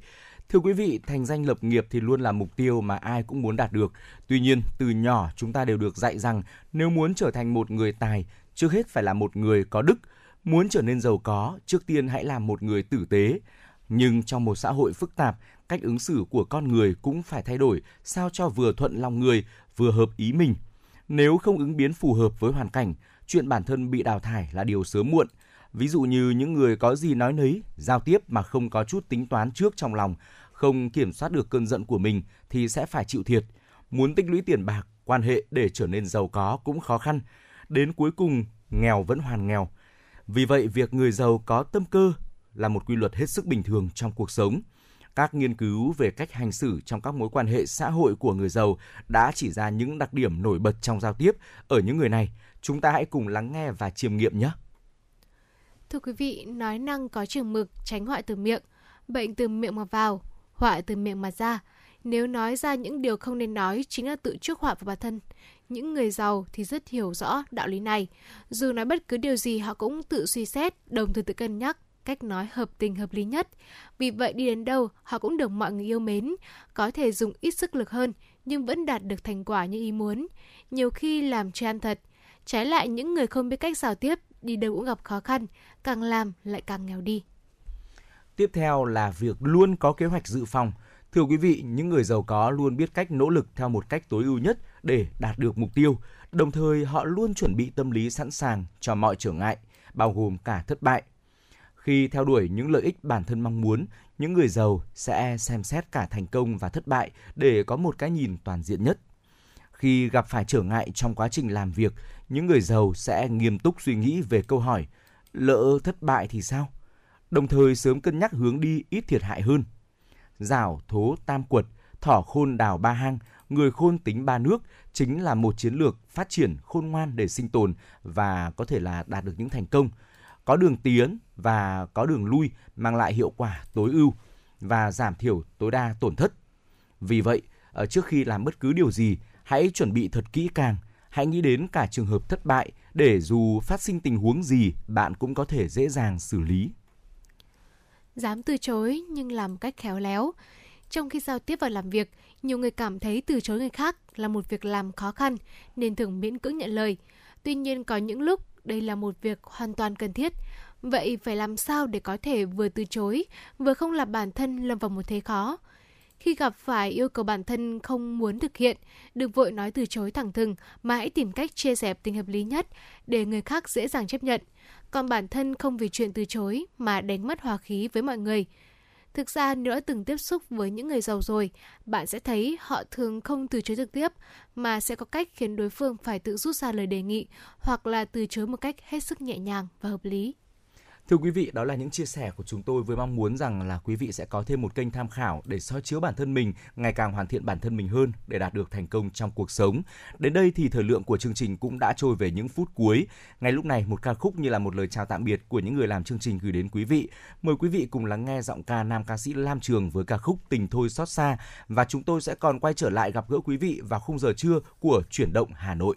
Thưa quý vị, thành danh lập nghiệp thì luôn là mục tiêu mà ai cũng muốn đạt được. Tuy nhiên, từ nhỏ chúng ta đều được dạy rằng nếu muốn trở thành một người tài, trước hết phải là một người có đức. Muốn trở nên giàu có, trước tiên hãy là một người tử tế. Nhưng trong một xã hội phức tạp, cách ứng xử của con người cũng phải thay đổi sao cho vừa thuận lòng người, vừa hợp ý mình. Nếu không ứng biến phù hợp với hoàn cảnh, chuyện bản thân bị đào thải là điều sớm muộn. Ví dụ như những người có gì nói nấy, giao tiếp mà không có chút tính toán trước trong lòng, không kiểm soát được cơn giận của mình thì sẽ phải chịu thiệt. Muốn tích lũy tiền bạc, quan hệ để trở nên giàu có cũng khó khăn. Đến cuối cùng, nghèo vẫn hoàn nghèo. Vì vậy, việc người giàu có tâm cơ là một quy luật hết sức bình thường trong cuộc sống. Các nghiên cứu về cách hành xử trong các mối quan hệ xã hội của người giàu đã chỉ ra những đặc điểm nổi bật trong giao tiếp ở những người này. Chúng ta hãy cùng lắng nghe và chiêm nghiệm nhé. Thưa quý vị, nói năng có chừng mực, tránh họa từ miệng. Bệnh từ miệng mà vào, họa từ miệng mà ra. Nếu nói ra những điều không nên nói chính là tự chuốc họa vào bản thân. Những người giàu thì rất hiểu rõ đạo lý này. Dù nói bất cứ điều gì họ cũng tự suy xét, đồng thời tự cân nhắc cách nói hợp tình hợp lý nhất. Vì vậy đi đến đâu họ cũng được mọi người yêu mến, có thể dùng ít sức lực hơn nhưng vẫn đạt được thành quả như ý muốn. Nhiều khi làm tràn thật. Trái lại những người không biết cách giao tiếp, đi đâu cũng gặp khó khăn, càng làm lại càng nghèo đi. Tiếp theo là việc luôn có kế hoạch dự phòng. Thưa quý vị, những người giàu có luôn biết cách nỗ lực theo một cách tối ưu nhất để đạt được mục tiêu. Đồng thời họ luôn chuẩn bị tâm lý sẵn sàng cho mọi trở ngại, bao gồm cả thất bại. Khi theo đuổi những lợi ích bản thân mong muốn, những người giàu sẽ xem xét cả thành công và thất bại để có một cái nhìn toàn diện nhất. Khi gặp phải trở ngại trong quá trình làm việc, những người giàu sẽ nghiêm túc suy nghĩ về câu hỏi lỡ thất bại thì sao? Đồng thời sớm cân nhắc hướng đi ít thiệt hại hơn. Rào, thố, tam quật, thỏ khôn đào ba hang, người khôn tính ba nước chính là một chiến lược phát triển khôn ngoan để sinh tồn và có thể là đạt được những thành công. Có đường tiến và có đường lui mang lại hiệu quả tối ưu và giảm thiểu tối đa tổn thất. Vì vậy, ở trước khi làm bất cứ điều gì, hãy chuẩn bị thật kỹ càng, hãy nghĩ đến cả trường hợp thất bại để dù phát sinh tình huống gì, bạn cũng có thể dễ dàng xử lý. Dám từ chối nhưng làm cách khéo léo. Trong khi giao tiếp và làm việc, nhiều người cảm thấy từ chối người khác là một việc làm khó khăn nên thường miễn cưỡng nhận lời. Tuy nhiên có những lúc đây là một việc hoàn toàn cần thiết. Vậy phải làm sao để có thể vừa từ chối, vừa không làm bản thân lâm vào một thế khó? Khi gặp phải yêu cầu bản thân không muốn thực hiện, đừng vội nói từ chối thẳng thừng mà hãy tìm cách chia sẻ tình hợp lý nhất để người khác dễ dàng chấp nhận. Còn bản thân không vì chuyện từ chối mà đánh mất hòa khí với mọi người. Thực ra nếu đã từng tiếp xúc với những người giàu rồi, bạn sẽ thấy họ thường không từ chối trực tiếp, mà sẽ có cách khiến đối phương phải tự rút ra lời đề nghị hoặc là từ chối một cách hết sức nhẹ nhàng và hợp lý. Thưa quý vị, đó là những chia sẻ của chúng tôi với mong muốn rằng là quý vị sẽ có thêm một kênh tham khảo để soi chiếu bản thân mình, ngày càng hoàn thiện bản thân mình hơn để đạt được thành công trong cuộc sống. Đến đây thì thời lượng của chương trình cũng đã trôi về những phút cuối. Ngay lúc này, một ca khúc như là một lời chào tạm biệt của những người làm chương trình gửi đến quý vị. Mời quý vị cùng lắng nghe giọng ca nam ca sĩ Lam Trường với ca khúc Tình thôi xót xa và chúng tôi sẽ còn quay trở lại gặp gỡ quý vị vào khung giờ trưa của Chuyển động Hà Nội.